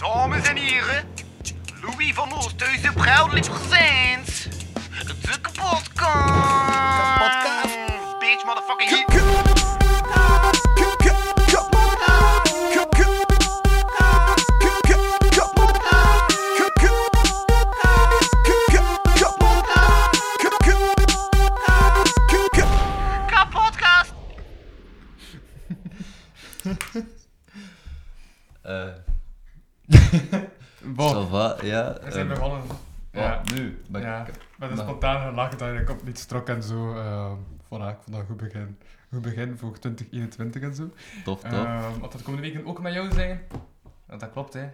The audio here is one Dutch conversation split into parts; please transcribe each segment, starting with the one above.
Dames en heren, Louis van Oosthuizen proudly presents de. Kapotkast. Bitch, motherfucking hit. Spontane lach dat ik op niet strok en zo. ehm voilà, ik vond dat een goed begin. Goed begin voor 2021 en zo. Tof, tof. Ehm wat de komende weken ook met jou zijn. Want dat klopt, hè.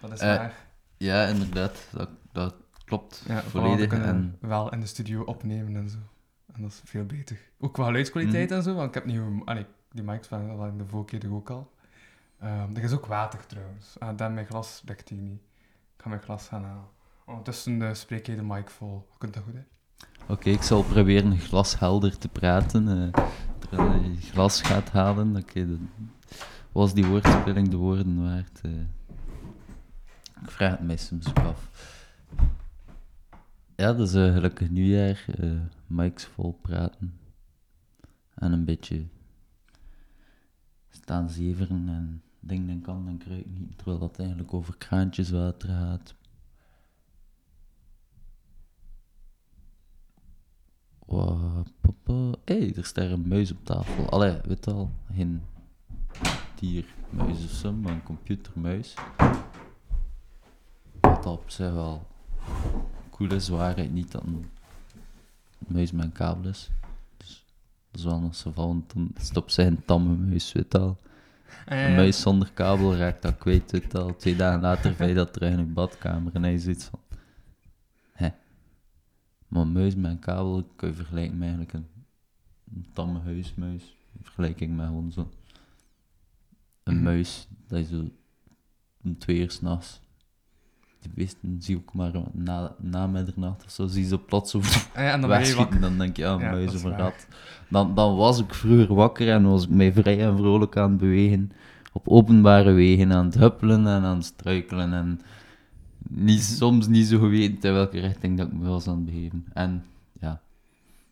Dat is Eh, waar. ja, inderdaad. Dat, dat klopt Ja, voilà, we volledig. En, wel in de studio opnemen en zo. En dat is veel beter. Ook qua geluidskwaliteit Mhm. en zo, want ik heb nieuwe... Allee, die mics waren in de vorige keer ook al. Ehm, er is ook water trouwens. Ah, dan mijn glas dekt hier niet. Ik ga mijn glas gaan halen. Ondertussen uh, spreek je de mic vol. Kunt dat goed, hè? Oké, ik zal proberen glashelder te praten. eh terwijl je glas gaat halen. Oké, was die woordspeling de woorden waard? eh. ik vraag het mij soms af. Ja, dus eh, gelukkig nieuwjaar. eh mics vol praten. En een beetje staan zeveren en dingen en kan en kruik niet. Terwijl dat eigenlijk over kraantjeswater gaat. Wat, papa. Hé, hey, er staat een muis op tafel. Allee, weet al, geen diermuis of zo, maar een computermuis. Wat op zich wel cool is, waarheid niet dat een muis met een kabel is. Dus dat is wel nog zo van, dan is het op zich een tamme muis, weet al. Een muis zonder kabel raakt dat kwijt, weet al. Twee dagen later vind je dat terug in je badkamer en hij is iets van... Maar muis met een kabel kun je vergelijken met eigenlijk een, een tamme huismuis. In vergelijking met gewoon zo... Een Mhm. muis, dat is zo... Om twee uur s'nachts. Die beesten zie ook maar na, na middernacht of zo, zie je zo plots zo Ah ja, en dan wegschieten. Dan denk je, ja, een Ja, muis of een rat. Dan, dan was ik vroeger wakker en was ik mij vrij en vrolijk aan het bewegen. Op openbare wegen, aan het huppelen en aan het struikelen. En niet, soms niet zo geweten in welke richting dat ik me was aan het begeven. En ja,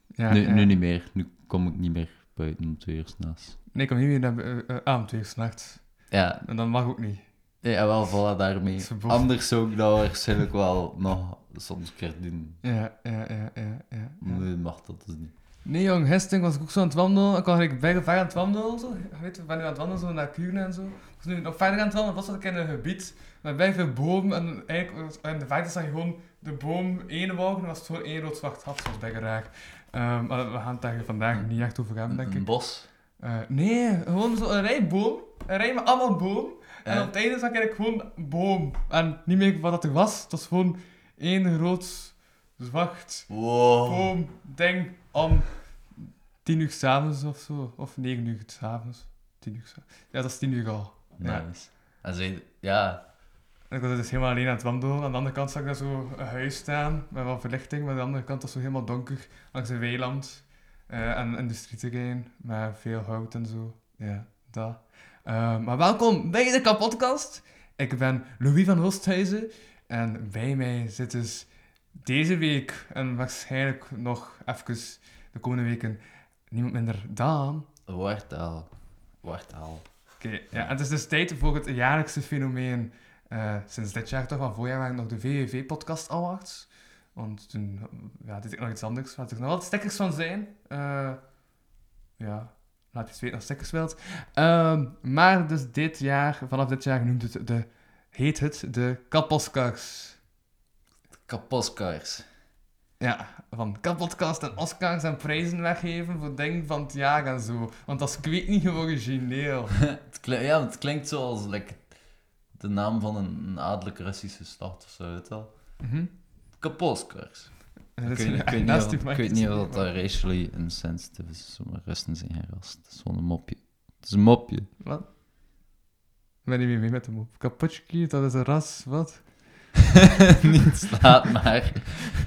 Ja, nu, ja. nu niet meer. Nu kom ik niet meer buiten om twee uur s'nachts. Nee, ik kom niet meer naar uh, uh, aan twee uur s'nachts. Ja, En dat mag ook niet. ja, wel, voilà, daarmee. Dat. Anders zou ik dat waarschijnlijk wel nog soms een keer doen. Ja, ja, ja, ja, ja. mag dat dus niet. Nee, jong, gisteren was ik ook zo aan het wandelen. Ik was eigenlijk bijna ver aan het wandelen. Zo. Je weet, ik ben nu aan het wandelen zo naar Kuurne en zo. Ik was nu nog verder aan het wandelen. Dat was ik in een gebied bijna veel bomen. En eigenlijk, in de verte zag je gewoon de boom één wouden. En was het gewoon één rood-zwart gat, zoals. Ehm, maar we gaan het daar vandaag niet echt over hebben, denk Een ik. bos. Eh, nee, gewoon zo een rij boom. Een rij met allemaal boom. En Ja. op het einde zag ik gewoon boom. En niet meer wat dat er was. Het was gewoon één rood, zwart Wow. boom ding om tien uur s'avonds of zo. Of negen uur s'avonds. Tien uur s'avonds. Ja, dat is tien uur al. Ja. Nice. En zei, ja, En ik was dus helemaal alleen aan het wandelen. Aan de andere kant zag ik daar zo een huis staan met wat verlichting. Maar aan de andere kant was het zo helemaal donker langs een weiland. eh en industrieterrein met veel hout en zo. Ja, dat. Eh, maar welkom bij de kapotkast. Ik ben Louis van Oosthuizen. En bij mij zit dus deze week en waarschijnlijk nog even de komende weken niemand minder dan... Wartaal. Wartaal. Oké, ja, en het is dus tijd voor het jaarlijkse fenomeen. Eh, sinds dit jaar toch, van voorjaar waren nog de VVV Podcast Awards. Want toen ja, deed ik nog iets anders, waar er nog wat stickers van zijn. Eh, ja, laat je het weten als stickers wilt. Ehm, maar dus dit jaar, vanaf dit jaar noemt het de, heet het de Kaposkars. Kaposkars. Ja, van kapotkast en Oscars en prijzen weggeven voor dingen van het jaar en zo. Want dat is, ik weet niet, origineel. ja, het klinkt zoals like, de naam van een, een adellijke Russische stad of zo, weet je wel. Kaposkars. En Ik dat weet, niet- ik weet niet naast of, ik weet niet dat racially insensitive is, maar Russen zijn geen ras. Het is gewoon een mopje. Het is een mopje. Wat? Ik ben niet meer mee met hem op. Kapotski, dat is een ras, wat? niet slaat maar.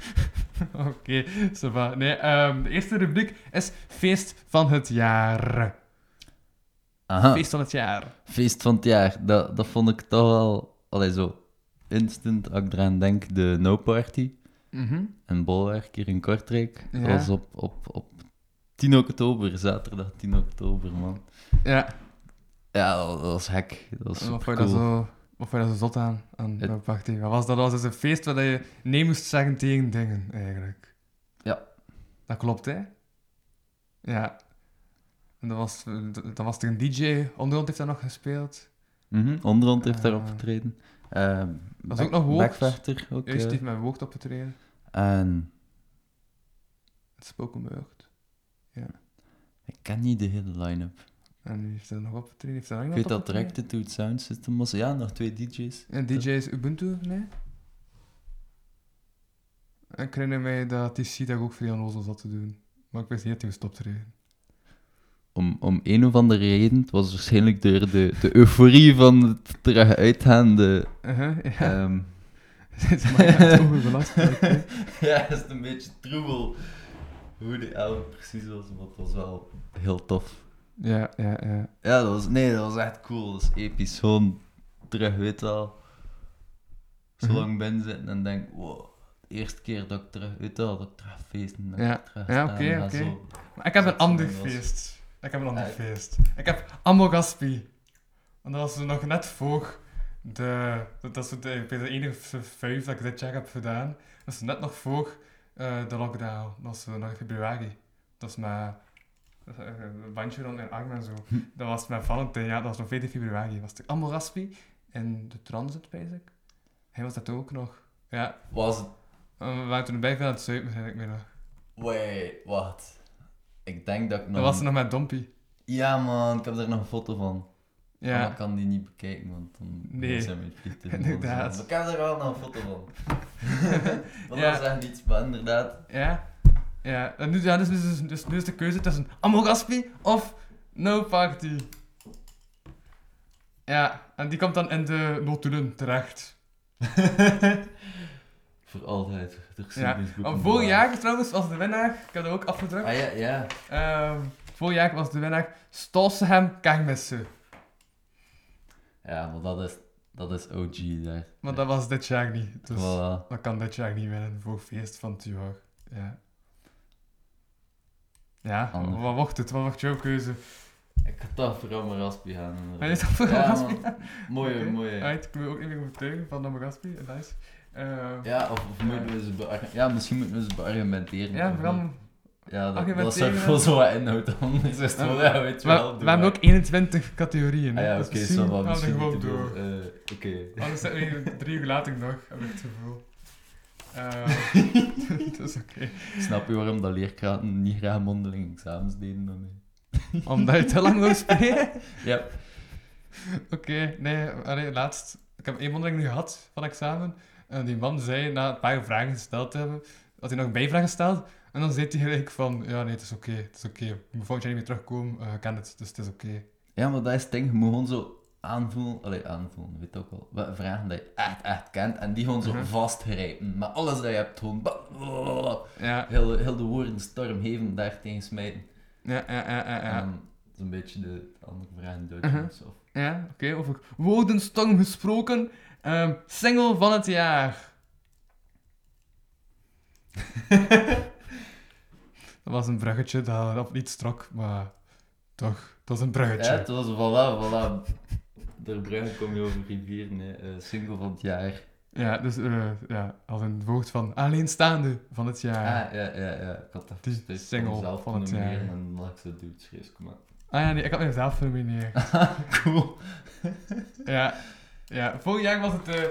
Oké, ça va. Nee, ehm, de eerste rubriek is Feest van het jaar. Aha. Feest van het jaar. Feest van het jaar, dat, dat vond ik toch wel allee, zo instant, als ik eraan denk, de No Party Mhm. in Bolwerk hier in Kortrijk. Ja. Dat was op, op, op 10 oktober, zaterdag 10 oktober, man. Ja, Ja, dat, dat was hek. Dat was wat vond je cool. zo, wat vond je daar zo zot aan, aan Het- de party? Wat was dat? Dat was dus een feest waar je nee moest zeggen tegen dingen, eigenlijk. Ja. Dat klopt, hè? Ja. En dat was, dat was er een DJ, onderhand heeft daar nog gespeeld. Mhm, Onderhand heeft daar Eh, opgetreden. Ehm dat is ook nog. Backvechter ook. Eh. heeft mijn woord opgetreden. En Het spoken word. ik ken niet de hele line-up. En wie heeft er nog opgetreden? Heeft er nog Ik weet dat direct het Sound System was. Ja, nog twee DJ's. En DJ is Ubuntu, nee? Ik herinner mij dat TC daar ook veel onnozel zat te doen. Maar ik wist niet dat hij gestopt reden. Om, om een of andere reden, het was waarschijnlijk door de, de euforie van het uitgaande... Uh-huh, ja. ehm, maar echt overbelast. lijkt mij. ja, het is een beetje troebel hoe de avond precies was, maar het was wel heel tof. ja, ja, ja. Ja, dat was, nee, dat was echt cool. Dat is episch. Gewoon terug, weet wel. Zo Mhm. lang binnen zitten en denk, wow, de eerste keer dat ik terug, wel, dat ik terug feesten. dat ik Ja. terug Ja, oké, oké. Maar ik heb een ander feest. Ik heb een ander Ja. feest. Ik heb Amogaspi. En dat was nog net voor de... Dat is de, de enige vijf dat ik dit jaar heb gedaan. Dat is net nog voor eh, de lockdown. Dat was eh, nog in februari. Dat is eh, Een bandje rond mijn arm en zo. Hm. Dat was met Valentijn, ja, dat was nog 14 februari. Was het Amogaspi in de Transit, weet ik. Hij was dat ook nog. Ja, Was het... we waren toen bij aan het zuipen, ik me nog. Wait, wat? Ik denk dat ik nog... Dat was er nog met Dompie. Ja man, ik heb er nog een foto van. Maar Ja. ik kan die niet bekijken, want dan Nee. zijn mijn vliegtuig. Inderdaad. Ik heb er wel nog een foto van. Want Ja. dat is echt iets, maar inderdaad. Ja. Ja, en nu, ja dus, dus, dus nu is de keuze tussen Amogaspi of No Party. Ja, en die komt dan in de notulen terecht. Voor altijd. De Ja. En vorig jaar trouwens was de winnaar, ik heb dat ook afgedrukt. Ah ja, ja. Ehm, vorig jaar was de winnaar Stolsenham Kermissen. Ja, maar dat is, dat is OG daar. Maar dat was dit jaar niet. Dus Voilà. dat kan dit jaar niet winnen voor feest van jaar. Ja. Ja, Ander. wat wordt het? Wat wordt jouw keuze? Ik ga toch voor Amaraspi gaan. inderdaad. Hij is Ja. Mooie. Right, ik wil ook even overtuigen van Amogaspi. Nice. Eh, Ja, of, of moeten we ze Ja, misschien moeten we ze beargumenteren. ja, niet. Ja, dat, dat is voor zo wat inhoud. Anders is het wel, ja, weet je We, wel. we hebben ook 21 categorieën. Ah ja, dus oké, zo wat misschien gewoon door. eh, Oké. Anders zitten we drie uur later nog, heb ik het gevoel. Eh, dat is oké. Snap je waarom dat leerkrachten niet graag mondeling examens deden dan mij? Omdat je te lang wil spelen? Ja. Oké, nee, allee, laatst. Ik heb één mondeling nu gehad van examen. En die man zei, na een paar vragen gesteld te hebben, had hij nog een bijvraag gesteld. En dan zei hij gelijk van, ja nee, het is oké, het is oké. Ik moet volgend jaar niet meer terugkomen, eh, ik ken het, dus het is oké. Ja, maar dat is het ding. Je moet gewoon zo aanvoelen. Allee, aanvoelen, weet ook wel. Vragen dat je echt, echt kent. En die gewoon zo Mhm. vastgrijpen. Maar alles dat je hebt, gewoon... Ja, Heel, heel de woorden stormhevend daar tegen smijten. ja, ja, ja, ja. En ja. dan zo'n beetje de andere vragen Mhm. duidelijk of zo. Ja, oké, over woordenstorm gesproken. Ehm, single van het jaar. dat was een bruggetje dat op niet strak, maar toch, dat was een bruggetje. Ja, het was voilà, voilà. Door Brugge kom je over rivieren, hè. Eh, single van het jaar. Ja, dus eh, ja, als een woord van alleenstaande van het jaar. Ah, ja, ja, ja. Ik had dat Die single mezelf van het jaar. En dan had ik zo dude, schreef kom maar. Ah ja, nee, ik had mezelf genomineerd. cool. ja, ja, vorig jaar was het eh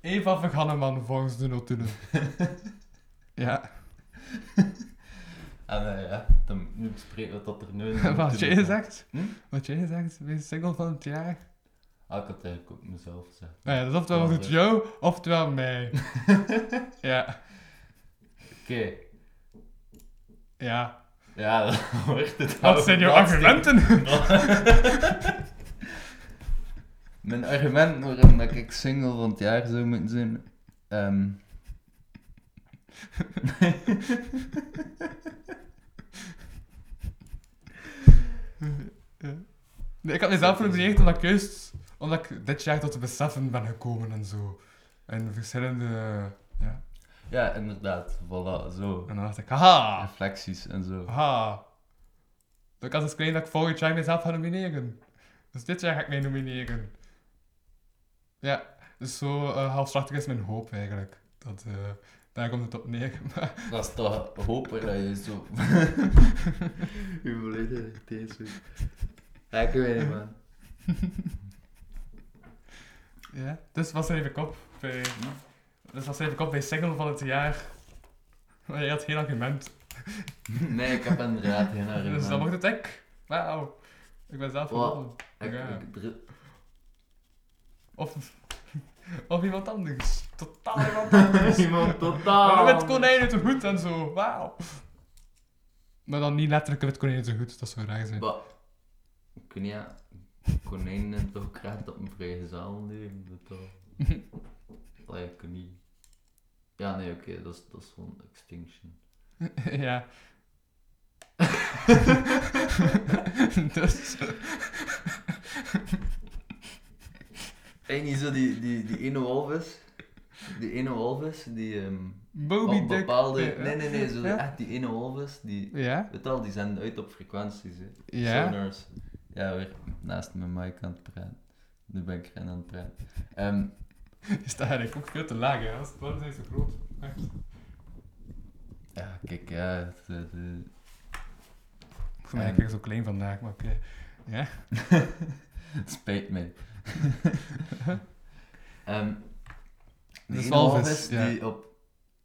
Eva Verganneman volgens de notulen. ja, En uh, ja, dan nu bespreken wat dat er nu wat jij gezegd? Hm? Wat jij gezegd, bij de single van het jaar? Ah, ik had eigenlijk ook mezelf gezegd. Nou ja, dus oftewel was het jou, oftewel mij. ja, Oké. ja. Ja, dan wordt het Wat zijn jouw argumenten? Mijn argument waarom dat ik single van het jaar zou moeten zijn... ehm Nee, ik had mezelf genomineerd omdat ik juist omdat ik dit jaar tot de beseffen ben gekomen en zo. En verschillende... Ja. Ja, inderdaad. Voilà, zo. En dan dacht ik, haha, Reflecties en zo. haha. De kans is klein dat ik volgend jaar mezelf ga nomineren. Dus dit jaar ga ik mij nomineren. Ja, dus zo eh halfslachtig is mijn hoop eigenlijk. Dat, eh, daar komt het op neer. Maar Dat is toch hopen dat je zo... je volledig deze... Ja, ik weet niet, man. ja, dus was er even kop bij... Dus was er even kop bij single van het jaar. Maar je had geen argument. Nee, ik heb inderdaad geen Dus argument. dan wordt het ik. Wauw. Ik ben zelf Wat? gewonnen. Ik, Ja. ik, dru- Of, of iemand anders. Totaal iemand anders. Iemand totaal. Maar met konijnen te goed en zo. Wauw. Maar dan niet letterlijk met konijnen te goed. Dat zou raar zijn. Maar, ik weet niet, ja. Konijnen en toch graag op een vrijgezel leven. Dat toch... Allee, ik weet niet. Ja, nee, oké, dat, is, dat is gewoon extinction. ja. dus... En niet zo die, die, die ene walvis. Die ene walvis, die ehm op Dick. bepaalde... Ja. Nee, nee, nee, zo Ja? echt die ene walvis, die... Ja? Weet al, die zijn uit op frequenties, hè. Ja? Sonars. Ja, weer naast mijn mic aan het praten. Nu ben ik aan het praten. Ehm, Is dat eigenlijk ook veel te laag, hè? Als- Waarom zijn ze zo groot? Echt. ja, kijk, ja... Het, het, eh, Voor mij En- krijg ik zo klein vandaag, maar oké. Ja? het spijt mij. Dus die ene walvis, ja. die op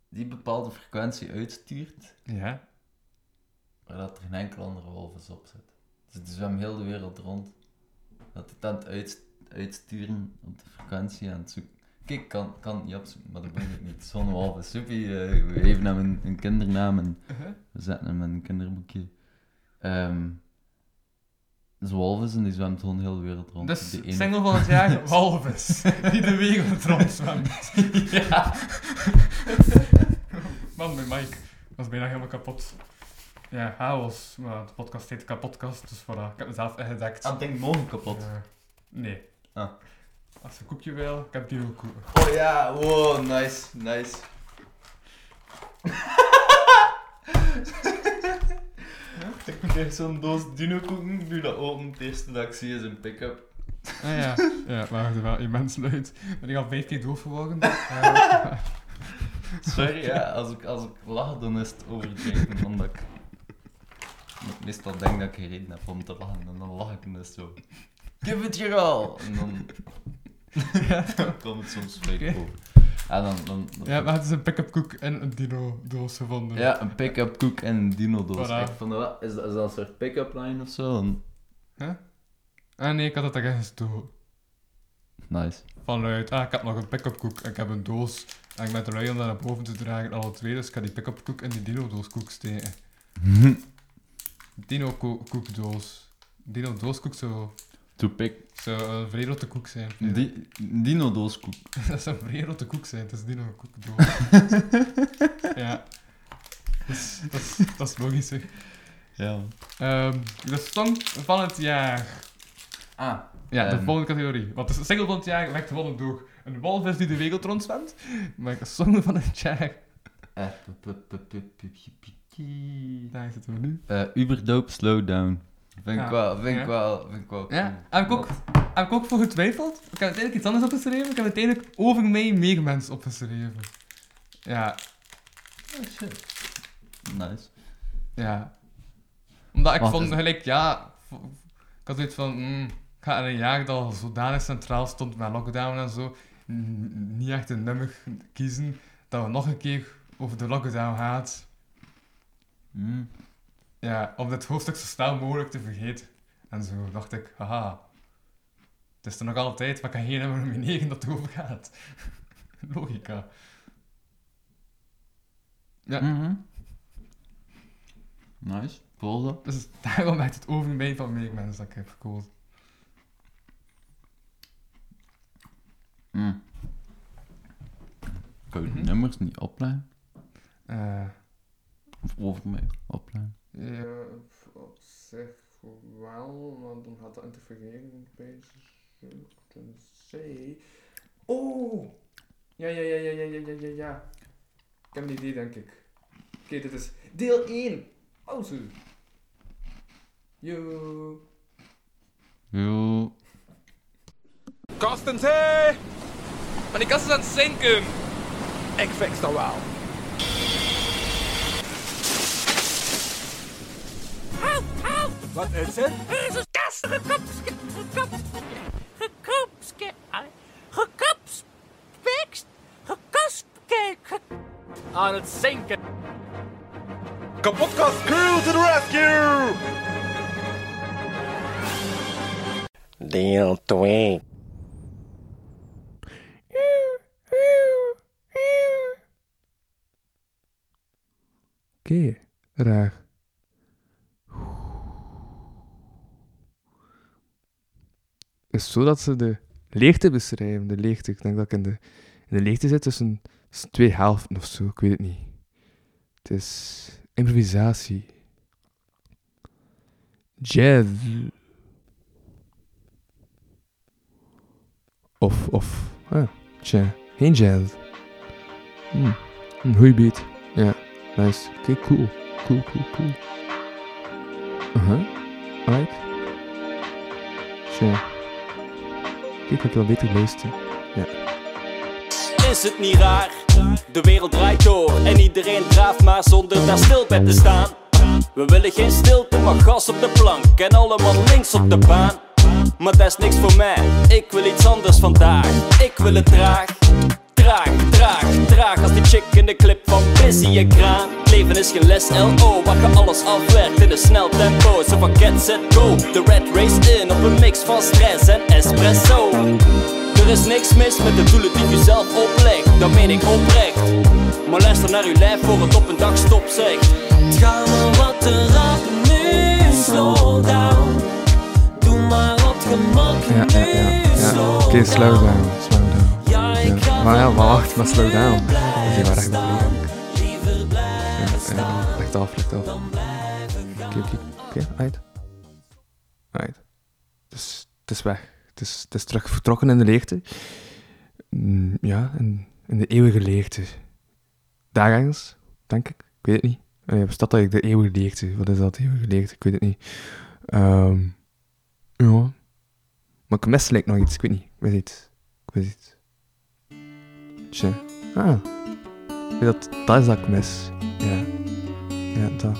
die bepaalde frequentie uitstuurt, Ja? waar dat er geen enkele andere walvis op zit. Dus die zwemmen heel de wereld rond. Dat het aan het uit, uitsturen op de frequentie aan het zoeken. Kijk, kan, kan niet opzoeken, maar dat ben ik niet. Zo'n walvis. Soepie, eh, we geven hem een, een kindernaam en Uh-huh. we zetten hem in een kinderboekje. Ehm walvis en die zwemt gewoon heel de wereld rond. Dus ene- single van het jaar, walvis. Die de wereld rondzwemt. ja. Man, mijn mic was bijna helemaal kapot. Ja, chaos. Maar de podcast heet kapotkast, dus voilà. Ik heb mezelf ingedekt. Ah, denk morgen kapot. Nee. Ah. Als je een koekje wil, ik heb die ook koeken. Oh ja, wow, nice, nice. Ik krijg zo'n doos dino-koeken, doe dat open, het eerste dat ik zie is een pick-up. Ah ja, ja maar het wel immens luid. Ben ik al vijf keer doof geworden? Eh, Sorry, ja, als ik, als ik lach, dan is het overdreven, omdat ik, omdat ik meestal denk dat ik geen reden heb om te lachen, en dan lach ik is zo, give it your all! En dan, dan komt het soms fout Oké. over. En dan, dan, dan- ja, maar het is een pick-up koek en een dino-doos gevonden. Ja, een pick-up koek en een dino-doos. Voilà. Ik vond dat is, dat, is dat een soort pick-up line of zo? En- Ah nee, ik had het erin gestoken. Nice. Vanuit, ah, ik heb nog een pick-up koek en ik heb een doos. En ik ben lui om dat naar boven te dragen, alle twee. Dus ik ga die pick-up koek in die dino-doos koek steken. Dino-koekdoos. Dino-dooskoek zou, To Toepik zou een vrij rotte koek zijn. Di Dino-dooskoek. dat zou een vrij rotte koek zijn, het is Dino-koekdoos. ja. Dat is, dat, dat is logisch. Ja. De song van het jaar. Ah. Ja, de volgende categorie. Want de single van het jaar wekt de volgende doog. een walvis die de wereld rondzwemt. Maar de song van het jaar... Daar zitten we nu. Uh, Uberdoop Slowdown. Vind ik Ja. wel, vind ik Ja. wel, vind ik wel. Ja, heb ik ook, heb ik ook voor getwijfeld. Ik heb uiteindelijk iets anders opgeschreven. Ik heb uiteindelijk over mij meer mensen opgeschreven. Ja, Oh, shit. Nice. ja. Omdat ik Wat vond is- gelijk, ja... v- Ik had zoiets van, mm, ik ga in een jaar dat al zodanig centraal stond met lockdown en zo, n- niet echt een nummer kiezen dat we nog een keer over de lockdown gaat. Mm. Ja, om dit hoofdstuk zo snel mogelijk te vergeten. En zo dacht ik, haha. Het is er nog altijd, maar ik kan geen nummer nomineren dat erover gaat. Logica. Ja, Mhm. Nice. Volgende. dus daarom werd het over mij van meer mensen dat ik heb gekozen. Mm. Kan je de Mhm. nummers niet opleiden? Eh Of over mij opleiden? Ja, eh, op zich wel, want dan gaat dat interfereren bezig zee. Oh! Ja, ja, ja, ja, ja, ja, ja, ja, ja Ik heb een idee, denk ik. Oké, dit is deel 1. Also. Yo. Yo. Kastenzee! Maar die kast is aan het zinken. Ik fix dat wel. Wat is het? Er is een kast gekopske, gekop, gekopske, gekopspekst, aan het zinken. Kapotkast crew to the rescue! Deel 2. Oké, raar. Is zo dat ze de leegte beschrijven, de leegte. Ik denk dat ik in de, in de leegte zit tussen, tussen twee helften of zo, ik weet het niet. Het is improvisatie. Jazz. Of, of, ah, tja, geen jazz. Hm, een goeie beat. Ja, nice. Oké, cool. Cool, cool, cool. Uh-huh. Alright. Tja. Ik wel beter luisteren. Is het niet raar? De wereld draait door en iedereen draaft maar zonder daar stil bij te staan. We willen geen stilte, maar gas op de plank en allemaal links op de baan. Maar dat is niks voor mij, ik wil iets anders vandaag. Ik wil het traag, traag, traag, traag als die chick in de clip van Busy en Kraan. Leven is geen les LO, waar je alles afwerkt in een snel tempo. Zo van get, set, go, de red race in op een mix van stress en espresso. Er is niks mis met de doelen die je zelf oplegt, dat meen ik oprecht. Maar luister naar uw lijf voor het op een dag stop zegt. Het gaat wat te rap nu, slow down. Doe maar op gemak Ja, ja, ja. ja. Oké, slow down, slow down. Ja, ik Ja. Maar ja, maar wacht, maar slow down. blijven Die waren echt Licht af, oké, oké, uit. Uit. Het is, het is weg. Het is, het is terug vertrokken in de leegte. Mm, ja, in, de eeuwige leegte. Daar denk ik. Ik weet het niet. Uh, bestaat dat eigenlijk de eeuwige leegte? Wat is dat, eeuwige leegte? Ik weet het niet. Ehm, ja. Maar ik mis lijkt nog iets. Ik weet niet. Ik weet iets. Ik weet iets. Ah. Ik dat, dat is dat ik mis. Ja. Ja, dat.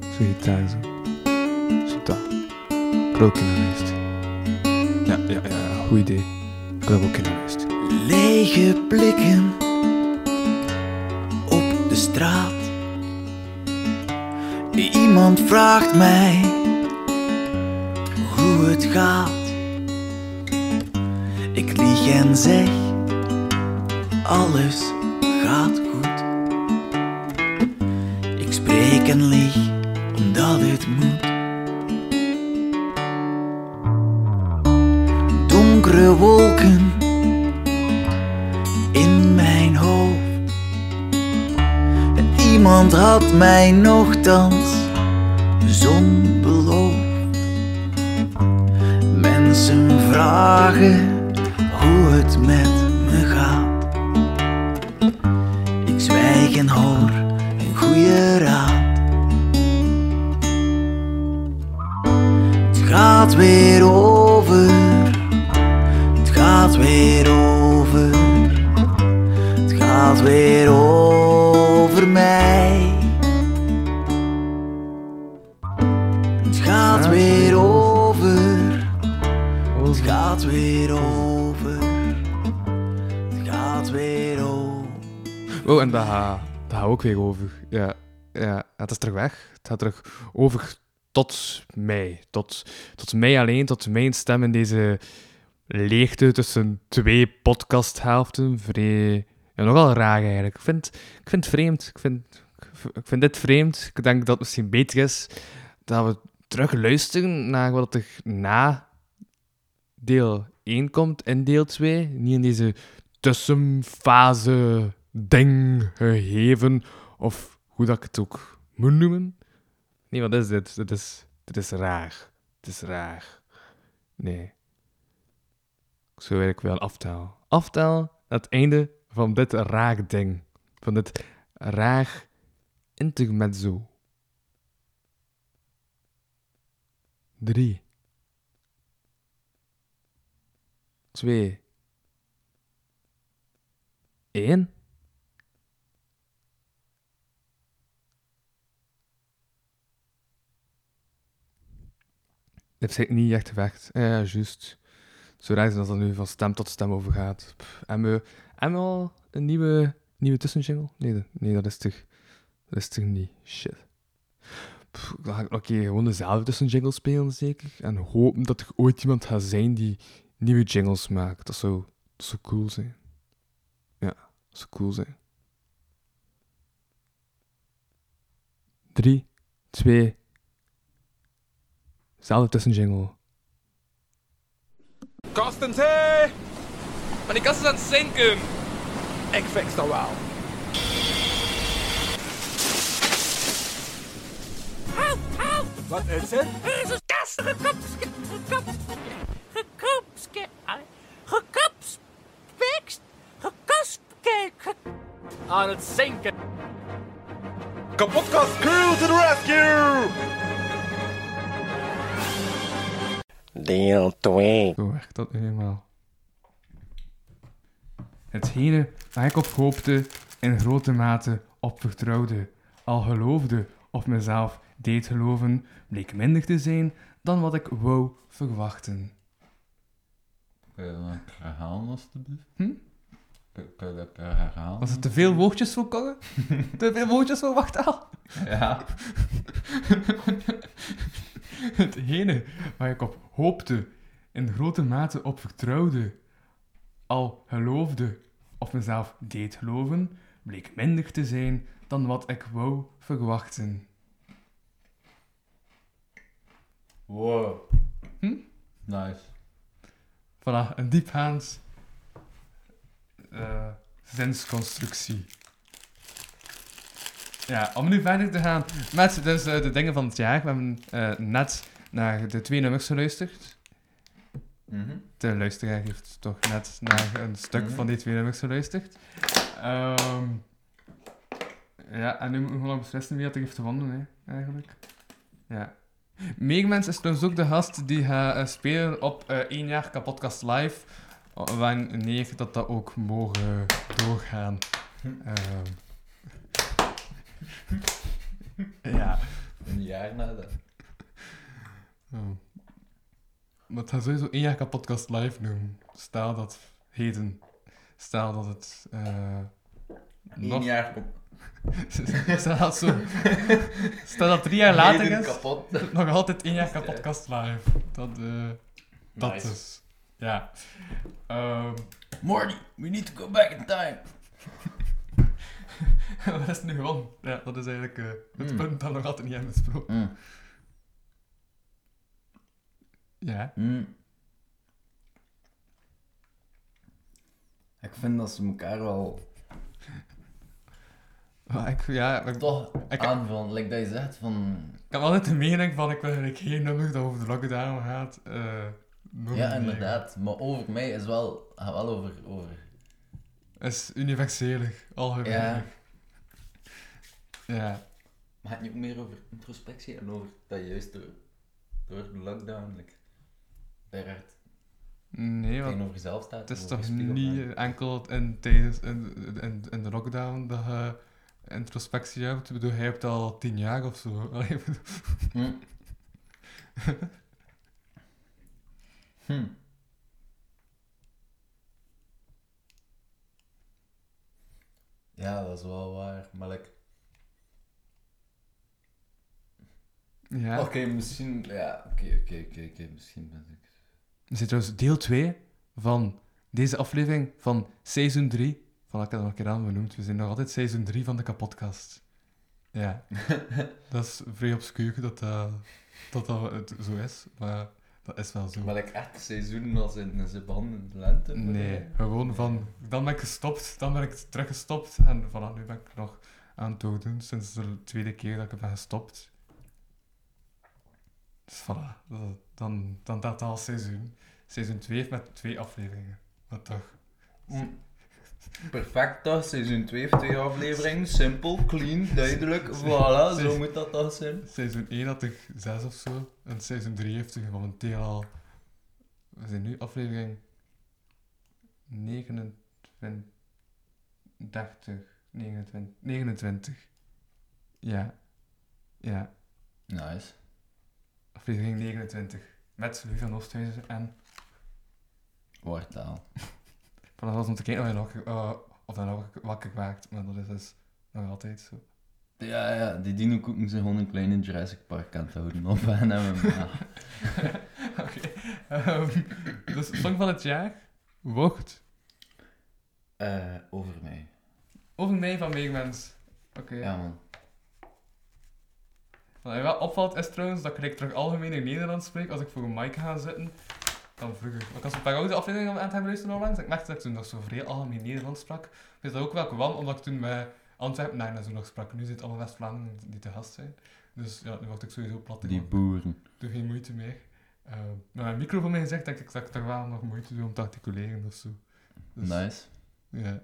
Zo gitaar zo. Zo dat. Geweest. Ja, ja, ja. Goed idee. Ik ook. Lege blikken op de straat. Iemand vraagt mij hoe het gaat. Ik lieg en zeg: alles gaat spreek en omdat het moet. Donkere wolken in mijn hoofd. Iemand had mij nogthans zon beloofd. Mensen vragen hoe het met me gaat. Ik zwijg en hoor goede raad. Het gaat weer over. Het gaat weer over. Het gaat weer over mij. Het gaat weer over. Het gaat weer over. Het gaat weer over. Oh, en gaat, dat gaat ook weer over. Ja, ja, het is terug weg. Het gaat terug over tot mij. Tot, tot mij alleen, tot mijn stem in deze leegte tussen twee podcasthelften. Vrij... Ja, nogal raar eigenlijk. Ik vind, ik vind het vreemd. Ik vind, ik vind dit vreemd. Ik denk dat het misschien beter is dat we terug luisteren naar wat er na deel 1 komt in deel 2. Niet in deze tussenfase ding gegeven, of hoe dat ik het ook moet noemen. Nee, wat is dit? Dit is, dit is raar. Het is raar. Nee. Ik zou willen aftellen. Aftellen naar het einde van dit raar ding. Van dit raar intermezzo. Drie. Twee. Eén. Dit heeft niet echt gewerkt. Ja, juist. Zo raar dat nu van stem tot stem overgaat. Pff, hebben, we, al een nieuwe, nieuwe tussenjingle? Nee, nee, dat is toch, dat is toch niet. Shit. Keer gewoon dezelfde tussenjingle spelen, zeker. En hopen dat er ooit iemand gaat zijn die nieuwe jingles maakt. Dat zou, dat zou cool zijn. Ja, dat zou cool zijn. Drie, twee, zelfde tussenjingle. Kastens, hé! Maar die kast is aan het zinken. Ik fix dat wel. Help, help! Wat is het? Er is een kast gekapske... gekapske... gekapske... gekapspekst... gekaspke... Aan het zinken. Kapotkast crew to the rescue! Deel 2. Zo werkt dat nu eenmaal. Hetgene waar ik op hoopte, in grote mate op vertrouwde, al geloofde of mezelf deed geloven, bleek minder te zijn dan wat ik wou verwachten. Kun je dat een keer herhalen, alstublieft? Hm? Kun, kun je dat een keer herhalen? Was het te veel woordjes voor Corre? te veel woordjes voor Wachtaal? Ja. Hetgene waar ik op hoopte, in grote mate op vertrouwde, al geloofde of mezelf deed geloven, bleek minder te zijn dan wat ik wou verwachten. Wow. Hm? Nice. Voilà, een diepgaand eh zinsconstructie. Ja, om nu verder te gaan met dus, eh, de dingen van het jaar. We hebben eh, net naar de twee nummers geluisterd. Mhm. De luisteraar heeft toch net naar een stuk Mhm. van die twee nummers geluisterd. Ehm, ja, en nu moeten we gewoon nog beslissen wie dat heeft gewonnen, hè, eigenlijk. Ja. Meegmens is trouwens ook de gast die gaat eh, spelen op één jaar kapotkast live. Wanneer dat dat ook mogen doorgaan. Ehm. ja. Een jaar na dat. Oh. Maar het gaat sowieso één jaar kapotkast live doen. Stel dat heden. Stel dat het. eh Eén nog jaar op. Stel dat zo. Stel dat drie jaar later Heden is. kapot. Nog altijd één jaar kapotkast live. Dat, eh dat Nice. is. Ja. Ehm Morty, we need to go back in time. wat is nu gewoon? Ja, dat is eigenlijk eh, het Mm. punt dat nog altijd niet hebben besproken. Mm. Ja. Mm. Ik vind dat ze elkaar wel Maar ik, ja, ik, toch Ik- aanvullen. Like dat je zegt van... ik heb altijd de mening van ik wil eigenlijk geen nummer dat over de lockdown gaat. eh. Ja, inderdaad. Maar over mij is wel... Gaat wel over... over Is universelig, algemeen. Ja. Ja. Maar het niet ook meer over introspectie en over dat juist door, door de lockdown... Like, daar hard Nee, want tegenover jezelf staat. het is toch niet enkel in, tijdens, in, in, in de lockdown dat je introspectie hebt. Ik bedoel, hij hebt al tien jaar of zo. Allee, Hm. hm. Ja, dat is wel waar. Maar like... ja. Oké, misschien... Ja, oké, oké, oké, oké. Misschien ben ik... We zitten trouwens deel 2 van deze aflevering van seizoen 3. Van ik heb nog een keer aan benoemd. We zijn nog altijd seizoen 3 van de kapotkast. Ja. dat is vrij obscuur dat dat, dat, dat het zo is. Maar dat is wel zo. Maar like echt seizoen als in een band in de lente? Nee, gewoon van... Dan ben ik gestopt, dan ben ik teruggestopt. En vanaf nu ben ik nog aan het doordoen. Sinds de tweede keer dat ik ben gestopt. Dus voilà. Dan, dan dat al seizoen. seizoen 2 heeft met twee afleveringen. Wat toch? Perfect toch, seizoen 2 heeft twee afleveringen. Simpel, clean, duidelijk. Voilà, zo moet dat toch zijn. Seizoen 1 had ik 6 of zo. En seizoen 3 heeft er momenteel al. We zijn nu aflevering 29. 30, 29. 29. Ja. Ja. Nice. Aflevering 29. Met Louis van Oosthuizen en. Woordtaal. Van dat was om te kijken of nog, eh, of nog wakker maakt. Maar dat is dus nog altijd zo. Ja, ja, die dino koeken ze gewoon een kleine Jurassic Park aan het houden. Of en ja. Oké. Ehm, dus song van het jaar wordt Eh, over mij. over mij van Meegmens. Oké. Ja, man. Wat mij wel opvalt is trouwens dat ik terug algemeen in Nederlands spreek als ik voor een mic ga zitten. Dan vroeger. Want ik was een paar oude afleveringen aan het hebben luisteren onlangs. Ik merkte dat ik toen nog zo vrij algemeen Nederlands sprak. Ik wist dat ook wel kwam omdat ik toen met Antwerpen naar zo nog sprak. Nu zit het allemaal West-Vlaanderen die te gast zijn. Dus ja, nu word ik sowieso plat. Die boeren. Doe geen moeite meer. Uh, maar mijn micro voor mij gezegd dat ik, dat ik toch wel nog moeite doe om te articuleren of zo. Dus, Nice. Ja.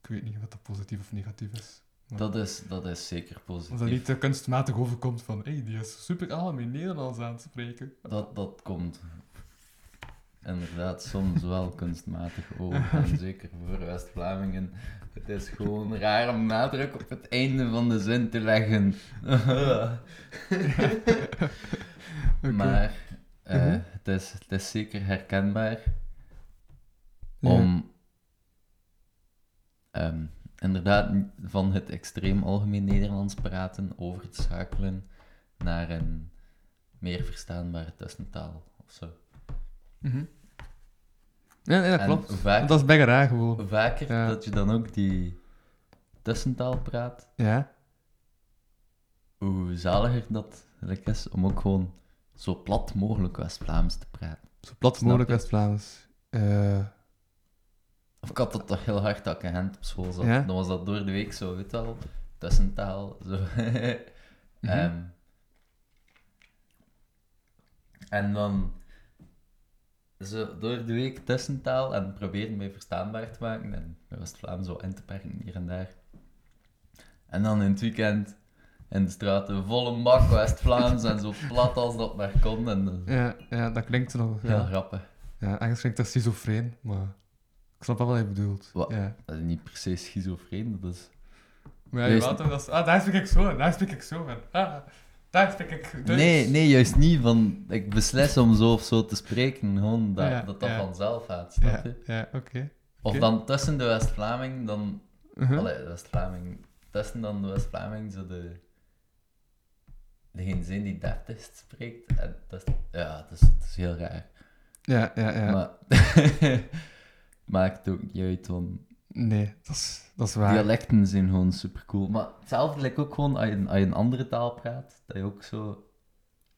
Ik weet niet wat dat positief of negatief is. Dat is, dat is zeker Als dat positief. niet te kunstmatig overkomt van, hé, hey, die is super algemeen Nederlands aan het spreken. Dat, dat komt inderdaad soms wel kunstmatig over. En zeker voor West-Vlamingen. Het is gewoon raar om nadruk op het einde van de zin te leggen. Maar eh, Mhm. het, is, het is zeker herkenbaar om ehm, inderdaad van het extreem algemeen Nederlands praten over te schakelen naar een meer verstaanbare tussentaal of zo. Mhm. Ja, dat klopt. vaak- Dat is bijna raar gewoon. Hoe vaker Ja. dat je dan ook die tussentaal praat, Ja. hoe zaliger dat is om ook gewoon zo plat mogelijk West-Vlaams te praten. Zo plat mogelijk? West-Vlaams. Eh, Of ik had dat toch heel hard dat ik een hand op school zat. Ja? Dan was dat door de week zo, weet wel, tussentaal. Zo. Mhm. Ehm, en dan zo door de week tussentaal en proberen mij verstaanbaar te maken. En bij West-Vlaams zo in te perken hier en daar. En dan in het weekend in de straten volle bak West-Vlaams en zo plat als dat maar kon. En ja, ja, dat klinkt nog... heel Ja, grappig. ja ergens klinkt dat schizofreen, maar... Ik snap wel wat je bedoelt. Wat? Ja. Dat is niet per se schizofreen, dat is... Maar ja, je Juist- dat is... Ah, daar spreek ik zo, daar spreek ik zo van. Ah, daar spreek ik Duits. Nee, nee, juist niet van ik beslis om zo of zo te spreken. Gewoon dat Ja, dat, dat ja. vanzelf gaat, snap Ja, je? ja oké. Of dan tussen de West-Vlaming, dan... Allee, de West-Vlaming... Tussen dan de West-Vlaming, zo de... Degene zin die deftigst spreekt. En dat is, ja, het is, het is heel raar. Ja, ja, ja. Maar... Maakt ook niet uit, want Nee, dat is, dat is waar. dialecten zijn gewoon super cool. Maar hetzelfde lijkt ook gewoon als je, als je een andere taal praat, dat je ook zo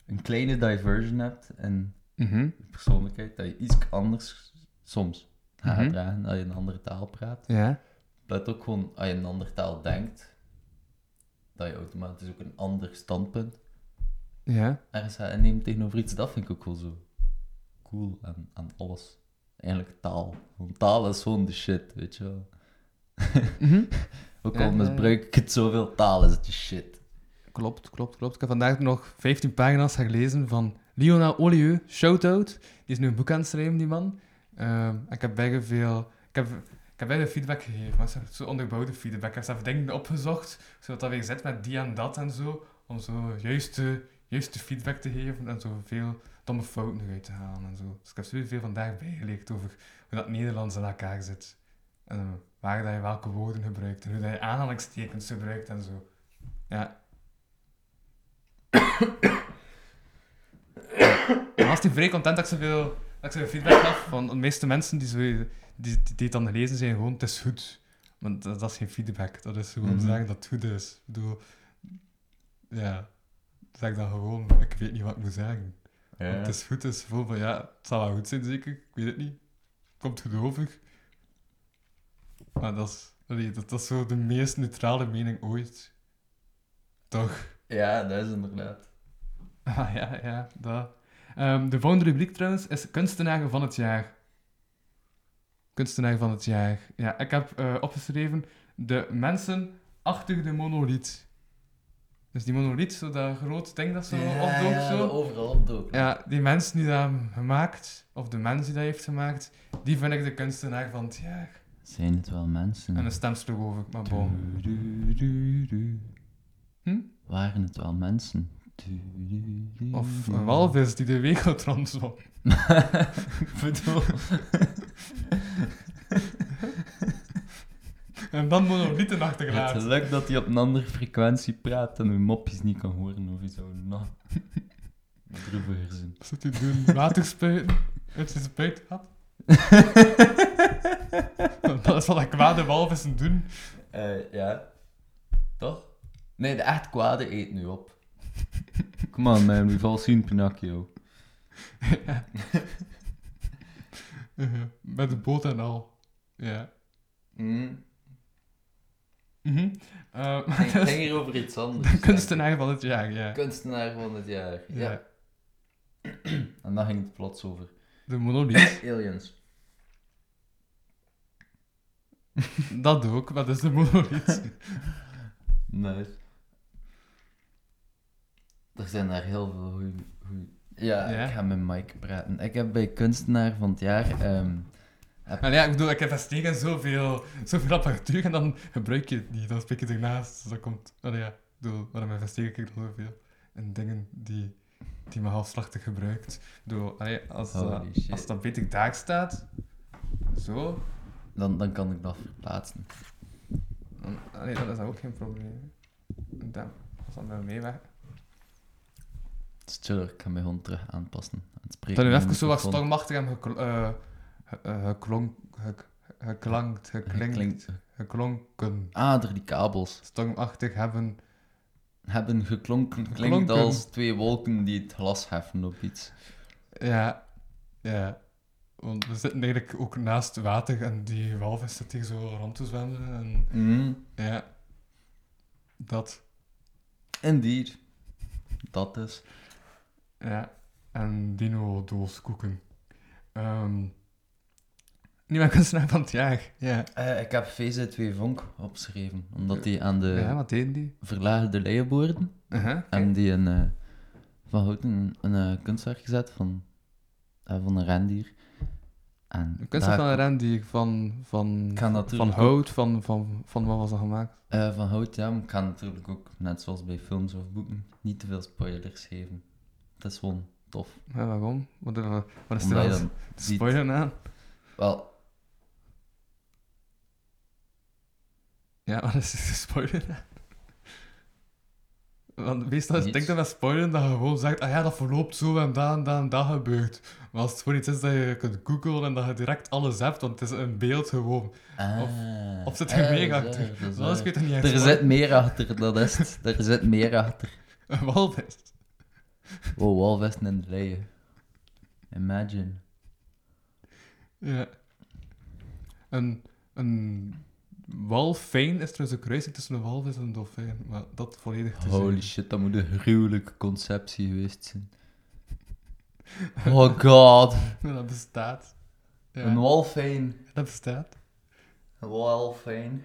een kleine diversion hebt in je persoonlijkheid, dat je iets anders soms gaat Mhm. dragen als je een andere taal praat. Ja. Dat ook gewoon, als je een andere taal denkt, dat je automatisch ook een ander standpunt Ja. ergens gaat innemen tegenover iets. Dat vind ik ook wel zo cool aan, aan alles. Eigenlijk taal. Want taal is gewoon de shit, weet je wel. Mhm. Ook Ja, al misbruik ik het zoveel taal, is het de shit. Klopt, klopt, klopt. Ik heb vandaag nog 15 pagina's gelezen van Lionel Olieu, Shoutout. Die is nu een boek aan het schrijven, die man. Ehm, ik heb bijna veel... Ik heb, ik heb bijna feedback gegeven, maar zo onderbouwde feedback. Ik heb zelf dingen opgezocht, zodat dat weer zit met die en dat en zo, om zo juiste, juiste feedback te geven en zo veel domme fouten eruit te halen en zo. Dus ik heb zoveel vandaag bijgeleerd over hoe dat Nederlands in elkaar zit. En eh, waar dat je welke woorden gebruikt en hoe dat je aanhalingstekens gebruikt en zo. Ja, Ik was vrij content dat ik zoveel, dat ik zoveel feedback gaf van de meeste mensen die, zo, die, die, die het dan lezen zijn gewoon, het is goed. Want dat, dat is geen feedback, dat is gewoon Mhm. zeggen dat het goed is. Ik bedoel, ja, zeg dan gewoon, ik weet niet wat ik moet zeggen. Want het is goed, het is vol van, ja, het zal wel goed zijn zeker, ik weet het niet. Komt goed over. Maar dat is, allee, dat, dat is zo de meest neutrale mening ooit. Toch? Ja, dat is inderdaad. Ah, ja, ja, dat. Ehm, de volgende rubriek trouwens is kunstenaar van het jaar. Kunstenaar van het jaar. Ja, ik heb eh, opgeschreven de mensen achter de monolith. Dus die monolith, zo dat groot ding dat zo opdook, zo. overal opdook. Ja, die mensen die dat gemaakt, of de mens die dat heeft gemaakt, die vind ik de kunstenaar van het jaar. Zijn het wel mensen? En een stemstuk over, maar bon. Du, du, du, du. Hm? Waren het wel mensen? Du, du, du, Of een walvis die de wereld rondzwom. Ik bedoel... En dan monolithen Het achtergelaten. geluk dat hij op een andere frequentie praat en uw mopjes niet kan horen of iets zo. Nou, droeviger. Wat zit hij doen? Water spuiten? Uit zijn spuit had? dat is wat de kwade walvissen doen. Eh, ja. Toch? Nee, de echt kwade eet nu op. Come on man, we've all seen Pinocchio. Uh, Met de boot en al. Ja. Mm. Mhm. Eh, Ik maar denk hier over iets anders. de kunstenaar van het jaar, ja. Kunstenaar van het jaar. Ja. Ja. En dan ging het plots over De monolith. aliens. dat ook, wat is de monolith? Nice. Er zijn daar heel veel goeie- Ja, Ja? ik ga met Mike praten. Ik heb bij kunstenaar van het jaar... ehm, Maar ja, ik bedoel, ik investeer in zoveel, zoveel apparatuur en dan gebruik je het niet. Dan spreek je ernaast. Dus dat komt... Allee, ja, ik bedoel, waarom investeer ik dan zoveel in dingen die, die me halfslachtig gebruikt? Ik bedoel, allee, als, dat, shit. als dat beter daar staat, zo, dan, dan kan ik dat verplaatsen. dan, allee, dan is dat ook geen probleem. Dan, als dat met meewerkt. Het is chill, ik ga mij gewoon terug aanpassen. aan Het spreken Dat nu even zo wat stormachtig en eh, eh, geklonk, gek- geklankt, geklinkt, Klinkt- geklonken. Ah, door die kabels. Stormachtig hebben. Hebben geklonken, klinkt als twee wolken die het glas heffen op iets. Ja, ja. Want we zitten eigenlijk ook naast water en die walvis zit hier zo rond te zwemmen. En Mm, ja, dat. indeed. Dat is. Ja. En dino-dooskoeken. Ehm niet mijn kunstenaar van het jaar. Ja. Eh, ik heb VZ2 Vonk opgeschreven, omdat die aan de ja, wat die? verlaagde leienboorden Uh-huh. en die een, eh, van Houten een, een eh, kunstwerk gezet van, van een rendier. En Een kunstenaar van een rendier van, van, van hout, van, van, van wat was dat gemaakt? eh, van hout, ja, maar ik kan natuurlijk ook, net zoals bij films of boeken, niet te veel spoilers geven. Het is gewoon tof. Ja, waarom? Wat, is- wat is er dan spoiler aan? Wel, Ja, wat is er te spoiler? Want meestal is denk dat met spoilen dat je gewoon zegt, ah ja, dat verloopt zo en dat en dat en dat gebeurt. Maar als het gewoon iets is dat je kunt googlen en dat je direct alles hebt, want het is een beeld gewoon. ah, Of zit er eh, meer dat is achter? waar, dat is niet Er zit meer achter, dat is het. Er zit meer achter. Een walvis. Wow, walvissen in de leien. Imagine. Ja. Een, een walfijn is trouwens een kruising tussen een walvis en een dolfijn. Maar dat volledig te Holy zijn. shit, dat moet een gruwelijke conceptie geweest zijn. Oh god. Dat bestaat. Ja, Een walfijn. dat bestaat. Een walfijn.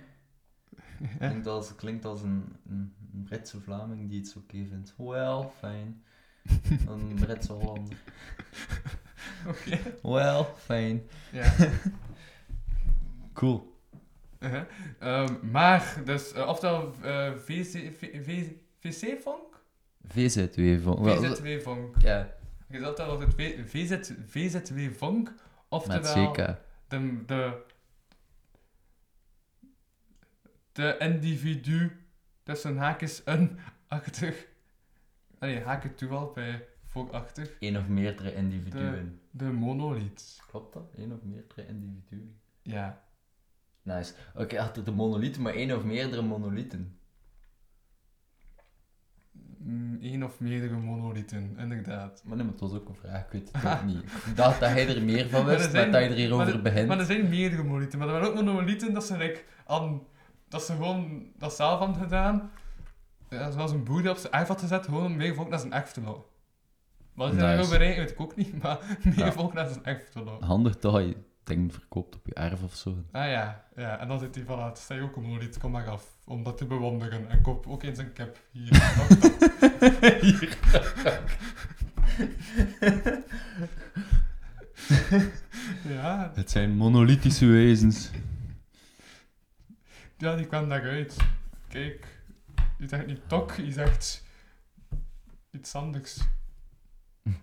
Klinkt als, klinkt als een, een Britse Vlaming die het oké vindt. Wel fijn. Een Britse Hollander. Oké. Wel fijn. Ja. Cool. Uh-huh. Ehm, maar, dus, eh, oftewel uh, VC, V- V- VC-vonk? VZ2 van. wel, VZW-vonk. Ja, Je zat al het VZ, VZW-vonk, met oftewel CK. de, de, de individu tussen haakjes een achtig. Nee, haken toe al bij voorachtig. Eén of meerdere individuen. De monolith. Klopt dat? Eén of meerdere individuen. Ja. Nice. Oké, achter de monolith, maar één of meerdere monolithen. Eén of meerdere monolithen, inderdaad. Maar nee, maar het was ook een vraag, ik weet het ook niet. Ik dacht dat hij er meer van Maar wist, zijn- maar dat hij er hierover maar er- begint. Maar er zijn meerdere monolithen. Maar er waren ook monolithen dat ze, like, aan, dat ze gewoon dat zelf hadden gedaan. Ja, zoals een boer die op zijn erf had gezet, gewoon volk naar zijn lokken. Wat is Nice. bereiken, weet ik ook niet, maar meer Ja. volk naar zijn echt verloren. Handig je dingen verkoopt op je erf of zo. Ah ja, ja, en dan zit hij van, ah, je ook een monolith, kom maar af. Om dat te bewonderen. En koop ook eens een cap. Hier. Hier. Ja, Het zijn monolithische wezens. ja, die kwam daaruit. Kijk, je zegt niet tok, je zegt iets anders.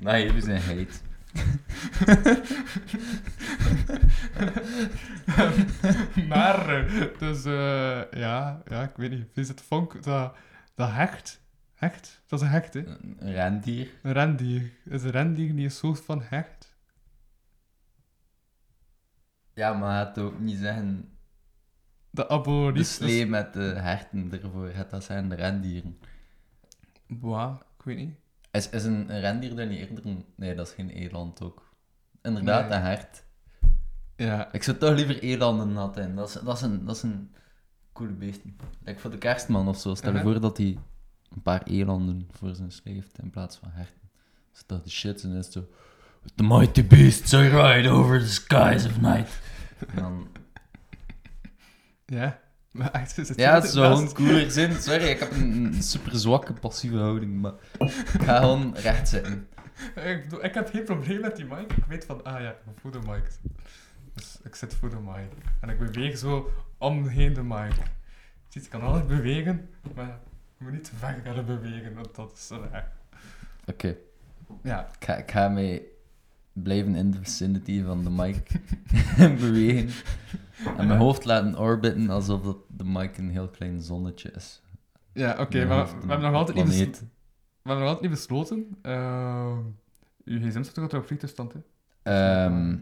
Nee, we zijn heet. maar, eh, dus eh, ja, ja, ik weet niet. Is het vonk, dat, dat hecht? Hecht? Dat is een hecht, hè? Een rendier. Een rendier. Is een rendier niet een soort van hecht? Ja, maar het ook niet zeggen De de aboliet slee met de herten ervoor. Het, dat zijn de rendieren. Boah, ik weet niet. Is, is een, een rendier dan niet eerder een... Nee, dat is geen eland ook. Inderdaad, Nee. een hert. Ja, Ik zou toch liever elanden hadden. Dat is, dat is, een, dat is een coole beesten. Like voor de kerstman of zo. Stel je voor dat hij een paar elanden voor zijn slee heeft in plaats van herten. Als dat de shit en is het zo... The mighty beasts I ride over the skies of night. En dan... ja. Maar echt, is het Ja, het cooler zijn. Sorry, ik heb een, super zwakke passieve houding, maar ik ga gewoon recht zitten. Ik, bedoel, ik heb geen probleem met die mic. Ik weet van, ah ja, ik ben voor de mic. Dus ik zit voor de mic. En ik beweeg zo omheen de mic. Ziet, ik kan alles bewegen, maar ik moet niet te ver gaan bewegen, want dat is zo erg. Oké, Ja, ik, ga, ik ga mij blijven in de vicinity van de mic bewegen. En mijn hoofd laten orbiten alsof dat de mic een heel klein zonnetje is. ja oké, maar we hebben nog altijd niet, beslo- planeet. we hebben nog altijd niet besloten. Uh, uw gsm staat toch altijd op vliegtuigstand, hè? Ehm,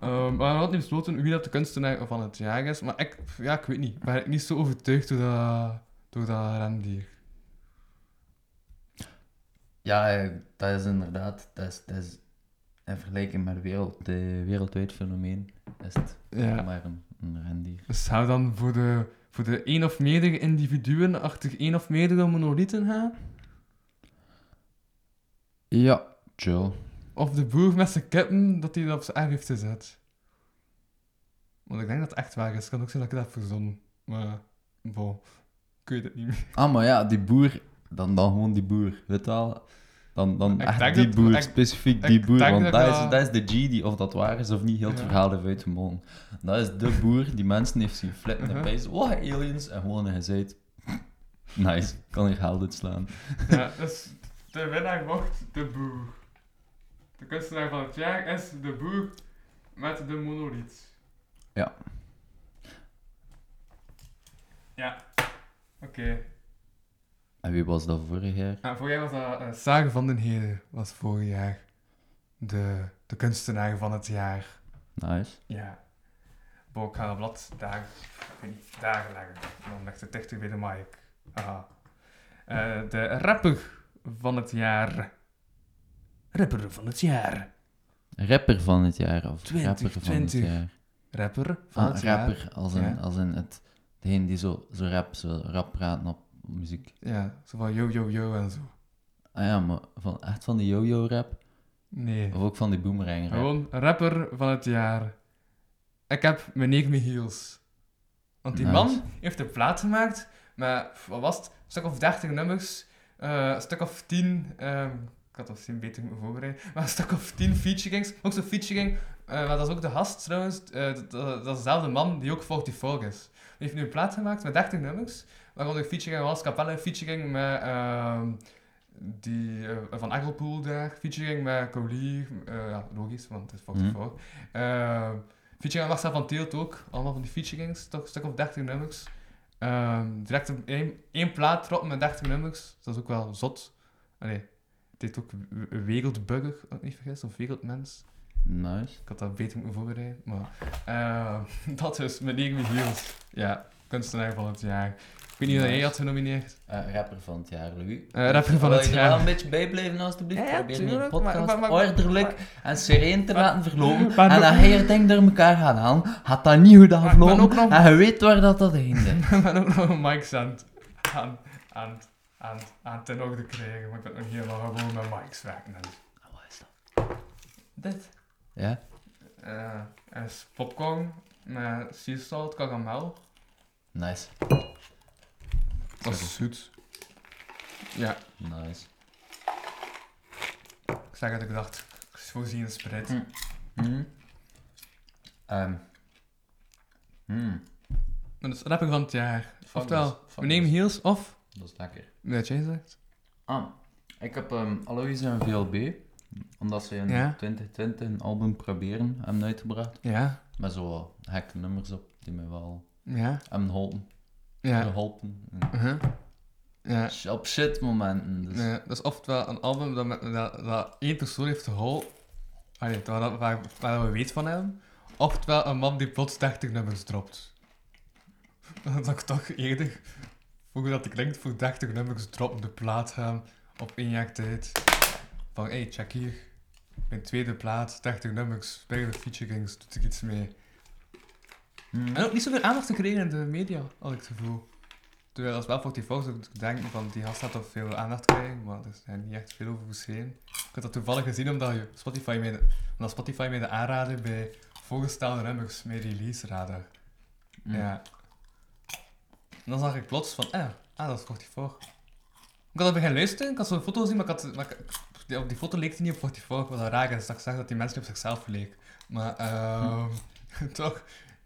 Ehm, we hebben nog altijd niet besloten wie dat de kunstenaar van het jaar is, maar ik, ja, ik weet niet. Ik ben niet zo overtuigd door dat, door dat rendier. ja, eh, dat is inderdaad, dat is, dat is in vergelijking met wereld, de wereldwijd fenomeen, is het Ja. maar een, een rendier. Dus zou dan voor de, voor de één of meerdere individuen achter één of meerdere monolithen gaan? Ja, chill. Of de boer met zijn kippen, dat hij dat op zijn erf heeft gezet? Want ik denk dat het echt waar is. Het kan ook zijn dat ik heb verzonnen. Maar, bon, ik weet het niet meer. Ah, maar ja, die boer, dan, dan gewoon die boer, weet je? Dan, dan echt die boer, specifiek ik die boer, want dat is, dat is de G die, of dat waar is of niet, heel het Ja. verhaal heeft uitgemonden. Dat is de boer die mensen heeft zien flippen en Uh-huh. bij oh, aliens, en gewoon een gezegd, nice, kan hier geld uitslaan. Ja, dus de winnaar wordt de boer. De kunstenaar van het jaar is de boer met de monolith. Ja. Ja. Oké. En wie was dat vorig jaar? Ja, vorig jaar was dat Sage van den Heden, was vorig jaar de, de kunstenaar van het jaar. Nice. Ja. Bo, ik ga een blad daar, niet, daar leggen. Dan ligt het dichter bij de mic. Eh, de rapper van het jaar. Rapper van het jaar. Rapper van het jaar, of 20, rapper van het 20. jaar. Rapper van Ah, het rapper, jaar. als in, Ja. als in het, degene die zo, zo rap, zo rap praten op muziek. Ja, zo van yo yo yo en zo. Ah ja, maar van, echt van die yo-yo rap? Nee. Of ook van die boomerang rap? Gewoon rapper van het jaar. Ik heb meneer Michiels. Want die Nice. man heeft een plaat gemaakt met, wat was het, een stuk of 30 nummers, eh, een stuk of 10, ehm, ik had dat misschien beter moeten voorbereiden, maar een stuk of 10 featurings. Ook zo'n featuring, eh, maar dat is ook de gast trouwens, eh, dat, dat, dat is dezelfde man die ook 44 is. Die heeft nu een plaat gemaakt met 30 nummers, waaronder featuring was Capelle, featuring met ehm, die eh, van Aggelpool daar, featuring met Colier, eh, ja, logisch, want het is 44. Ehm, featuring met Marcel van Teelt ook, allemaal van die featurings, toch een stuk of 30 nummers. Ehm, direct op één, één plaat droppen met 30 nummers, dat is ook wel zot. Allee, het heet ook W- Wereldburger, als ik niet vergis, of Wereldmens. Nice. Ik had dat beter moeten voorbereiden, maar dat is meneer Michiels. Ja, kunstenaar van het jaar. Ik weet niet jij Nice. had genomineerd. Eh, rapper van het jaar, Louis. Eh, rapper van het je jaar. wel een beetje bijblijven, alstublieft? Ja, Probeer tuurlijk, podcast maar- maar- maar- ordelijk en sereen te laten verlopen. en als je je ding door elkaar gaat halen, gaat dat niet goed aflopen. ook nog- En je weet waar dat, dat eindigt. Ik ben ook nog een mic aan, aan, aan, aan, aan ten orde krijgen, maar ik ben nog helemaal gewoon met mics werken. En Wat is dat? dit Ja? eh, is popcorn met sea salt, karamel. Nice. Dat is zoet. Ja, Nice. ik zeg dat ik dacht, ik voorzien in spreid. Hm. Hmm. Ehm. Hmm. Dat is rapper van het jaar. Oftewel, Fuck we nemen heels of... Dat is lekker. Wat jij zegt. Ah, ik heb um, Alois en VLB, omdat ze in Ja. 2020 een album proberen hebben uitgebracht. Ja, Met zo wat gekke nummers op die mij wel ja, hebben geholpen. Ja. geholpen. uh-huh. Ja. Op shit momenten. Dus. Nee, dat is oftewel een album dat, met- dat, dat één persoon heeft geholpen, waar, dat- waar, waar we weet van hem, oftewel een man die plots 30 nummers dropt. Dat ik toch eerder, hoe dat klinkt, voor 30 nummers droppen de plaat gaan op één jaar tijd. Van, hey, check hier. Mijn tweede plaat, 30 nummers, beide featurings, doet er iets mee. Hmm. En ook niet zoveel aandacht gekregen in de media, had ik het gevoel. Terwijl als wel voor die zou ik van die gast gaat toch veel aandacht krijgen, maar er is daar niet echt veel over gezien. Ik heb dat toevallig gezien omdat, je Spotify mij de, omdat Spotify mij de aanraden bij voorgestelde nummers met release radar. Hmm. Ja. En dan zag ik plots van, eh, ah, dat is 44. Ik had dat beginnen luisteren, ik had zo'n foto gezien, maar, ik had, maar ik- die- op die foto leek hij niet op 44. Wat wel raar dat ik zag dat die mensen niet op zichzelf leek. Maar, ehm toch,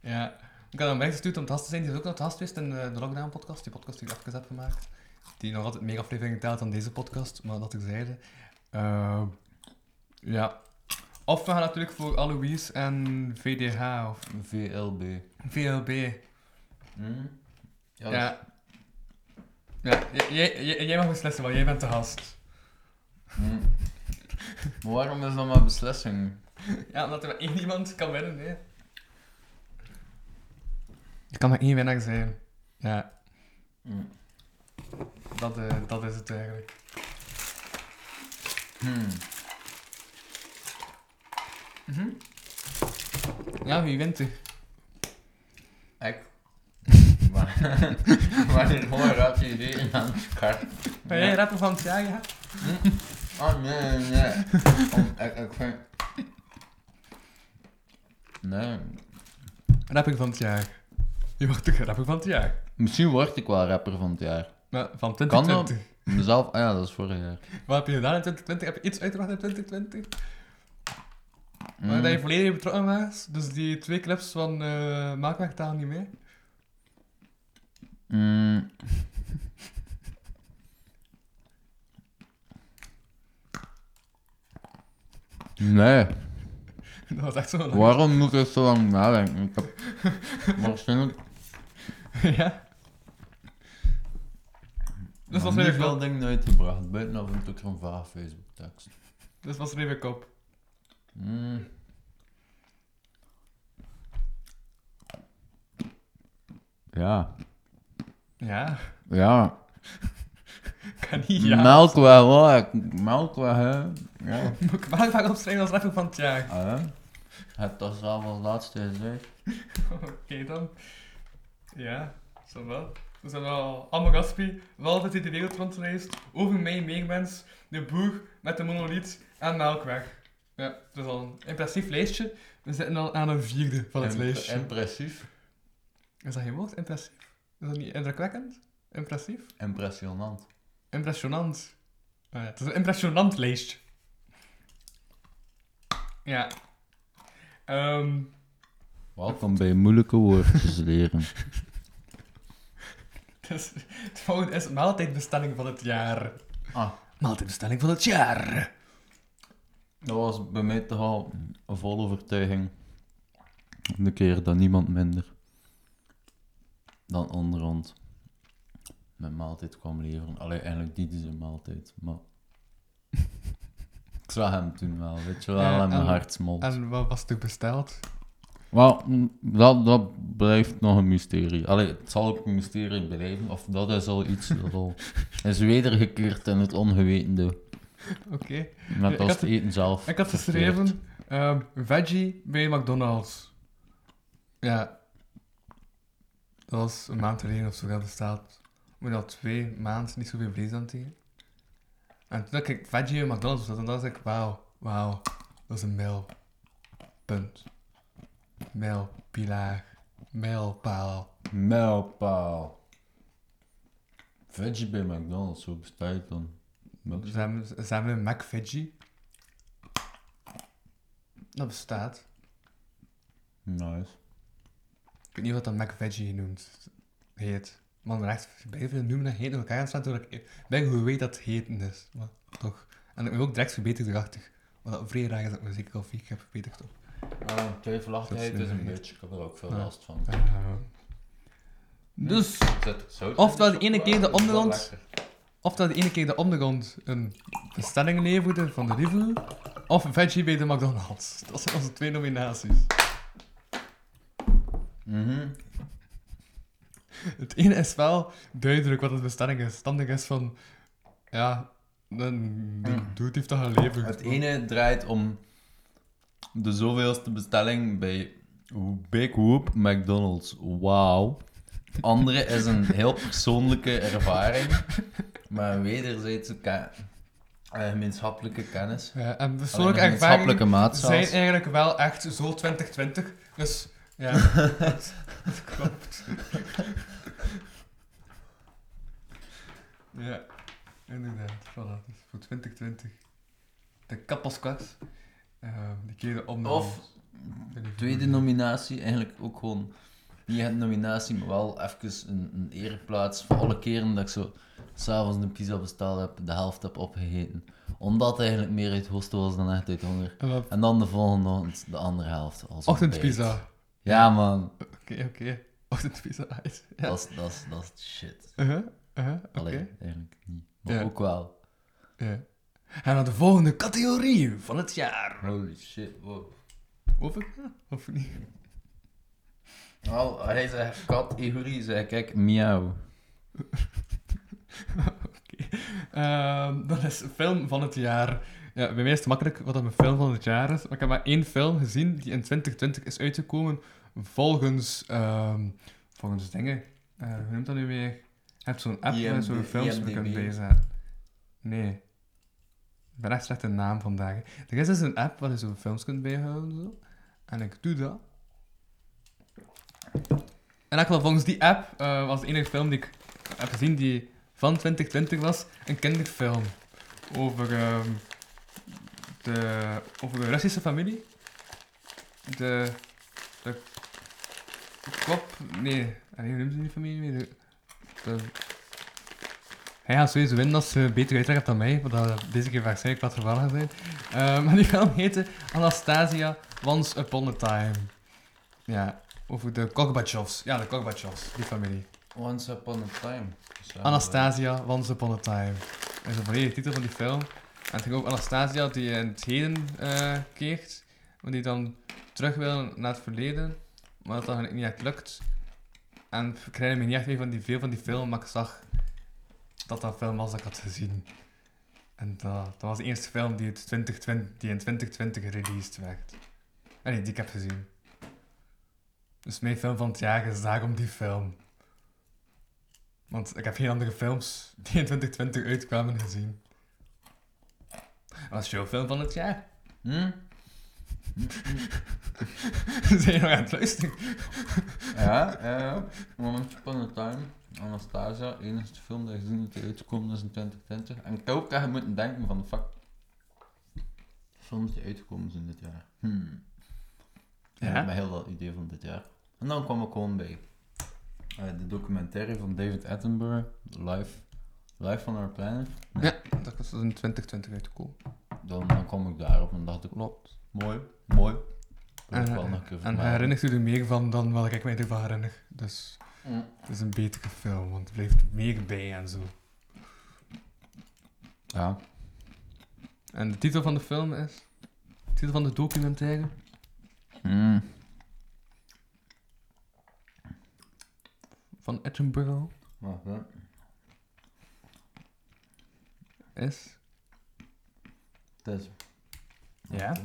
ja. Ik had hem weggestuurd om te gast te zijn. Die is ook nog te gast geweest in eh, de Lockdown podcast, die podcast die ik even heb gemaakt. Die nog altijd meer afleveringen telt dan deze podcast, maar dat ik zeide. Ehm, ja. Of we gaan natuurlijk voor Alois en VDH of VLB. VLB. Hmm. Ja, Ja. Ja, jij- mag beslissen, want jij bent de gast. Hmm. Maar waarom is dat maar beslissing? Ja, omdat er maar één iemand kan winnen, nee. Er kan maar één winnaar zijn. Ja, dat, eh, dat is het eigenlijk. Hmm. Ja, wie wint er? Ik. Wanneer hoor had je idee aan het kar? Ben jij rapper van het jaar, ja? Oh nee, nee. Om, ik, ik vind. Nee. Rapper van het jaar. Je wordt toch rapper van het jaar? Misschien word ik wel rapper van het jaar. Maar van Kan 2020. Mezelf, ah ja, dat is vorig jaar. Wat heb je gedaan in 2020? Heb je iets uitgebracht in 2020? Mm. Waar dat je volledig betrokken was? Dus die twee clips van eh Maakwerk talen niet mee? Mm. Nee, Dat was echt zo lang. waarom moet ik zo lang nadenken? Ik heb waarschijnlijk ja. Dus was veel kop. dingen uitgebracht, buiten af en toe een vaag Facebook tekst. Dus was er even kop. Mm. Ja, Ja. ja. Kan niet, ja. Melkweg hoor, melkweg hè. Ja. Moet ik Maakwerk opschrijven als rapper van het jaar? Ah, hè? Het toch zelf als laatste gezegd. Oké dan. Ja, zo wel. We zijn wel allemaal Gaspi, wel altijd in de wereld rondgereisd. Over mij, meermens, de boer met de monoliet en Melkweg. Ja, het is al een impressief lijstje. We zitten al aan een vierde van het Imp- lijstje. Impressief. Is dat geen woord? Impressief? Is dat niet indrukwekkend? Impressief? Impressionant. Impressionant. Ah ja, het is een impressionant lijstje. Ja. Ehm Welkom bij moeilijke woordjes leren. dus, het volgende is maaltijdbestelling van het jaar. Ah, Maaltijdbestelling van het jaar. dat was bij mij toch al een volle overtuiging. De keer dat niemand minder dan onderhand mijn maaltijd kwam leveren. Allee, eigenlijk niet zijn maaltijd, maar... Ik zag hem toen wel, weet je wel, Ja, en mijn hart smolt. En wat was er besteld? Wel, mm, dat, dat blijft nog een mysterie. Allee, het zal ook een mysterie blijven, of dat is al iets dat al is wedergekeerd in het ongewetende. Oké. Met ik als het eten zelf. Ik had geschreven, ehm, veggie bij McDonald's. Ja. Dat was een maand geleden of zo dat bestaat. moet al twee maanden niet zoveel vlees aan tegen. En toen had ik veggie in McDonald's en dan dacht ik, wauw, wauw, dat is een mijl. Punt. Mijlpilaar. Mijlpaal. Mijlpaal. Veggie bij McDonald's, hoe bestaat het dan? Hebben, ze hebben een Mac Veggie. Dat bestaat. Nice. Ik weet niet wat dat Mac Veggie noemt. Heet. Man, echt, bij veel noemen dat heet in elkaar staan, terwijl ik ben hoe weet dat het heten is. Maar toch. En ik ben ook direct verbeterd erachter. Wat dat vrij raar is dat ik mijn zeker koffie heb verbeterd op. Uh, twijfelachtigheid is een een beetje, ik heb er ook veel last van. Dus, Oftewel, in, de ene keer de dat is wel onderhand. lekker. of dat de ene keer de ondergrond een bestelling leverde van de Lidl, of Veggie bij de McDonald's. Dat zijn onze twee nominaties. Mhm. Het ene is wel duidelijk wat de bestelling is. Het andere is van, ja, een die dude heeft dat geleverd. Het ene draait om de zoveelste bestelling bij Big Whoop McDonald's. Wauw. Andere is een heel persoonlijke ervaring, maar een wederzijdse eh, gemeenschappelijke kennis. Ja, en persoonlijke ervaringen zijn eigenlijk wel echt zo 2020. Dus, ja, dat, dat klopt. ja, inderdaad. Voilà, dus voor 2020. De kappelskast. Eh keren om Of Tweede nominatie, eigenlijk ook gewoon niet een nominatie, maar wel even een, een ereplaats voor alle keren dat ik zo s'avonds een pizza besteld heb, de helft heb opgegeten. Omdat het eigenlijk meer uit hosten was dan echt uit honger. En wat- En dan de volgende ochtend de andere helft. Als. Ochtendpizza. Ja man, Oké, oké. Ochtendpizza uit. Ja. dat is, shit. Uh-huh, uh-huh, oké. Allee, eigenlijk niet. Maar ook wel. Ja. En dan de volgende categorie van het jaar. Holy shit, wow. Of ik? Of niet? Wel, hij zegt kat, Iguri, zei kijk, miauw. Ehm, dat is film van het jaar. Ja, bij mij is het makkelijk wat mijn film van het jaar is. Maar ik heb maar één film gezien die in 2020 is uitgekomen volgens, ehm, volgens dingen. Eh, hoe noemt dat nu weer? Je hebt zo'n app waar zo'n films kunt bijzetten. Nee. Ik ben echt slecht naam vandaag. Er is dus een app waar je zo'n films kunt bijhouden. Zo. En ik doe dat. En eigenlijk volgens die app eh, was de enige film die ik heb gezien die van 2020 was, een kinderfilm. Over, ehm, de, over de Russische familie. De, de kop, nee, hoe noemt ze die familie meer? De, hij gaat sowieso winnen als ze beter uitleg hebt dan mij, wat dat deze keer waarschijnlijk wat geval gaat zijn. Eh, maar die film heette Anastasia Once Upon a Time. Ja, over de Korbachevs. Ja, de Korbachevs, die familie. Once upon a time. Zo, Anastasia Once Upon a Time. Dat is de volledige titel van die film. En het ging over Anastasia die in het heden eh, keert, maar die dan terug wil naar het verleden, maar dat dan niet echt lukt. En ik herinner me niet echt meer van die, veel van die film, maar ik zag dat dat film was dat ik had gezien. En dat, dat was de eerste film die, het 2020, die in 2020 gereleased werd. En nee, die ik heb gezien. Dus mijn film van het jaar is daarom die film. Want ik heb geen andere films die in 2020 uitkwamen gezien. Was jouw film van het jaar. Hm? Zijn je nog aan het luisteren? Ja, ja, ja. Once upon a time. Anastasia, enige film die gezien dat uitgekomen is in 2020. En ik heb ook echt moeten denken van, fuck. Films die uitgekomen zijn dit jaar. Hmm. Ja? Ja? Met heel dat idee van dit jaar. En dan kwam ik gewoon bij eh, de documentaire van David Attenborough, Life, Life on Our Planet. Ja, dat was in 2020 uitgekomen. Dan, dan kwam ik daarop en dacht ik, klopt, mooi, mooi. Ik En, wel nog een keer en herinnert u er meer van dan wat ik mij ervan herinner. Dus Het is een betere film, want er blijft meer bij en zo. Ja. En de titel van de film is? De titel van de documentaire? Mm. Van Edinburgh Wacht, hè. is... Het is... Ja? Ik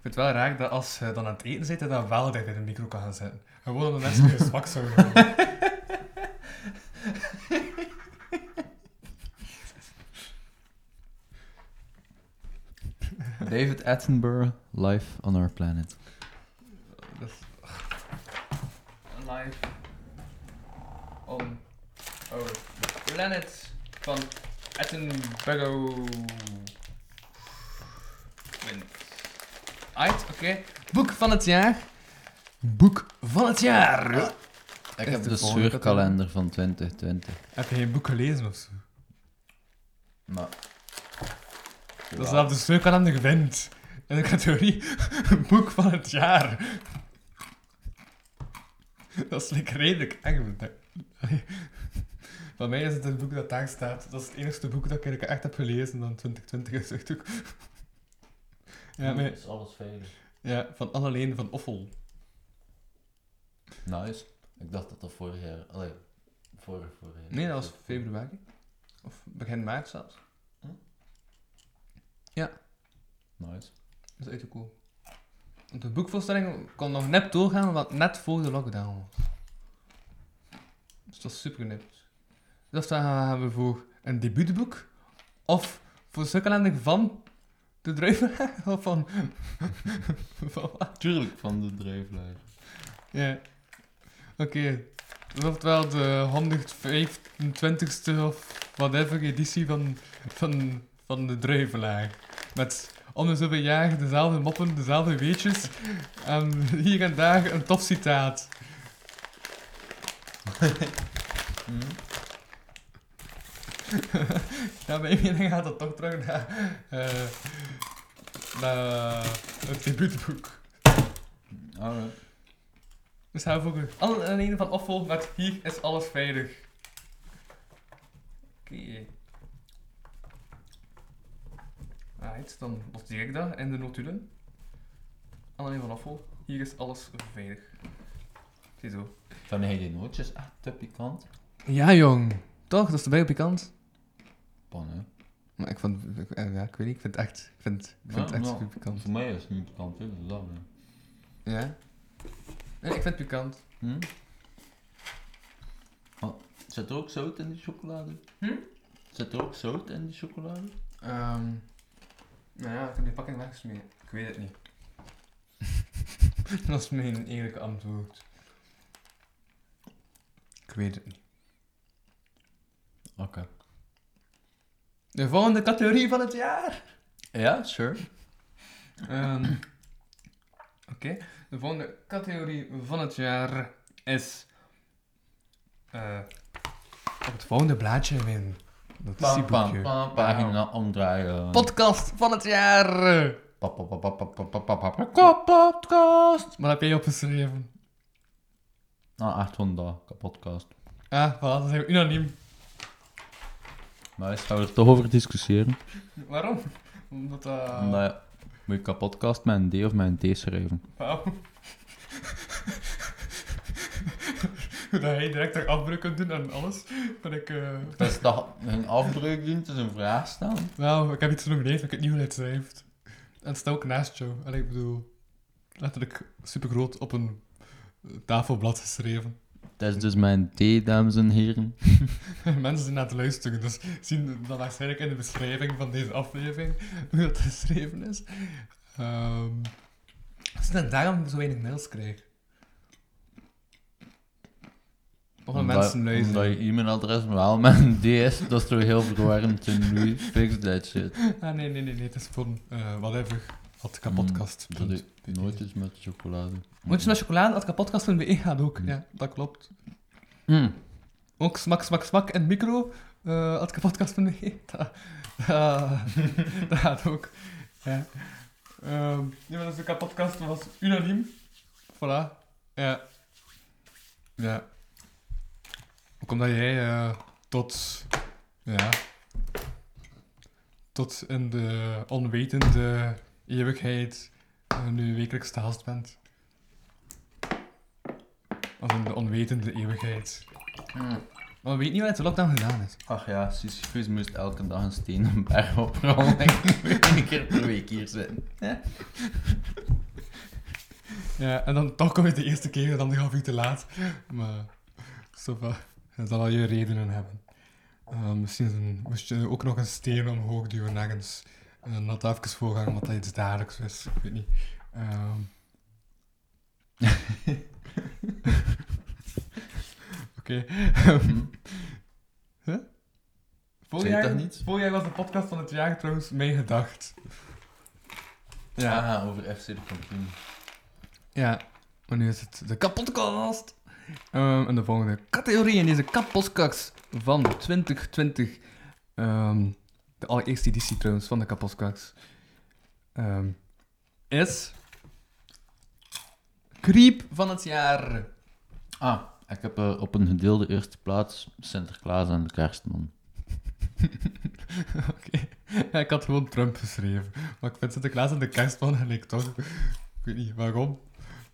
vind het wel raar dat als je dan aan het eten zit, dat je dan wel dicht in de micro kan gaan zetten. Gewoon omdat mensen je zwak zouden worden. David Attenborough, Life on Our Planet. Dat is... Life on Our Planet van Attenborough. Uit, oké. Boek van het jaar. Boek van het jaar. Ik heb de scheurkalender van 2020. Heb je geen boek gelezen of zo? Maar... Dat is op de scheurkalender gewend. In de categorie boek van het jaar. Dat is like redelijk eng. Bij mij is het het boek dat daar staat. Dat is het enige boek dat ik echt heb gelezen dan 2020 is echt ook. Ja, maar, is alles veilig. ja, van Anneleen van Offel. Nice. Ik dacht dat dat vorig jaar... Allee, vorig, vorig jaar. Nee, dat was februari. Of begin maart zelfs. Nice. Dat is echt cool. De boekvoorstelling kon nog net doorgaan, want net voor de lockdown was. Dus dat is super nipt. Dus dan gaan we voor een debuutboek, of voor de sukkelending van de druiven, of van... van wat? Tuurlijk, van de drijflaar. Ja. Oké. Dat wel de 125ste of whatever editie van, van, van de druivelaar. Met om de zoveel jaar dezelfde moppen, dezelfde weetjes. En hier en daar een tof citaat. ja, bij mening gaat dat toch terug naar, eh naar het debuutboek. Alright. Dus we voor alle een van Offel met hier is alles veilig. Oké. Right, dan noteer ik dat in de notulen. Alleen van Offel, hier is alles veilig. Ziezo. Van hij die nootjes echt te pikant? Ja, jong. Toch, dat is erbij op pikant. Pan, hè? Maar ik vond, ik, eh, ja, ik weet niet, ik vind het echt, ik vind, ik vind het echt pikant. Voor mij is het niet pikant, hè? Dat is dat, hè. Ja? Nee, ik vind het pikant. Hm? Oh, zit er ook zout in die chocolade? Hm? Zit er ook zout in die chocolade? Ehm nou ja, ik heb die pakking weggesmeten. Ik weet het niet. dat is mijn eerlijke antwoord. Ik weet het niet. Oké. De volgende categorie van het jaar. Ja, sure. Ehm, Oké, de volgende categorie van het jaar is. Uh, op het volgende blaadje win Dat is. Pagina omdraaien. Podcast van het jaar! Podcast! Wat heb jij opgeschreven? Nou, ah, 800 podcast. Ah, voilà, dat zijn unaniem. Maar we gaan er toch over discussiëren. Waarom? Omdat, uh... Omdat moet je kapotcast met een D of met een T schrijven? Wauw. Hoe dat hij direct er afbreuk kunt doen en alles. Ben ik... eh Dat is toch een afbreuk doen, het is een vraag stellen. Wauw, ik heb iets genomineerd, maar ik weet niet hoe hij het schrijft. En het staat ook naast jou. En ik bedoel... Letterlijk super groot op een eh, tafelblad geschreven. Dat is dus mijn T, dames en heren. Mensen zijn aan het luisteren, dus zien dan waarschijnlijk in de beschrijving van deze aflevering hoe dat geschreven is. Ehm is dat daarom ik zo weinig mails krijg? Of dat mensen Omdat luisteren? je e-mailadres wel met een D is, dat is toch heel verwarrend in Louis. Fix that shit. Ah, nee, nee, nee, nee, het is voor uh, whatever. Had kapotkast. Mm, Dat is nooitjes met chocolade. Moet je met chocolade had kapotkast.be gaat ook. Ja, dat klopt. Mm. Ook smak, smak, smak en micro uh, had kapotkast.be. Dat, dat, dat gaat ook. Ja. Um, ja, maar dus de kapotkast was unaniem. Voilà. Ja. Ja. Ook omdat jij uh, tot... Ja. Tot in de onwetende eeuwigheid nu wekelijks te gast bent. Of in de onwetende eeuwigheid. Mm. Maar we weten niet wat de lockdown gedaan is. Ach ja, Sisyphus moest elke dag een steen een berg oprollen. Een keer per week hier zitten. Ja. Ja, en dan toch kom je de eerste keer dan een half uur te laat. Maar, Sofa, dat zal wel je redenen hebben. Uh, misschien een, moest je ook nog een steen omhoog duwen ergens En dan had even voorgaan wat dat iets dagelijks is. Ik weet niet. Ehm. Oké. Ehm. Huh? Vorig jaar, niet? vorig jaar was de podcast van het jaar trouwens mijn gedacht. Ja. Ah, over FC de kampioen. Ja, maar nu is het de kapotkast. Ehm en de volgende categorie in deze kapotkast van 2020. Ehm, de allereerste editie trouwens van de kapotkast. ehm, is... Creep van het jaar. Ah, ik heb eh, op een gedeelde eerste plaats Sinterklaas en de kerstman. Oké. Ja, ik had gewoon Trump geschreven. Maar ik vind Sinterklaas en de kerstman gelijk toch. Ik weet niet waarom.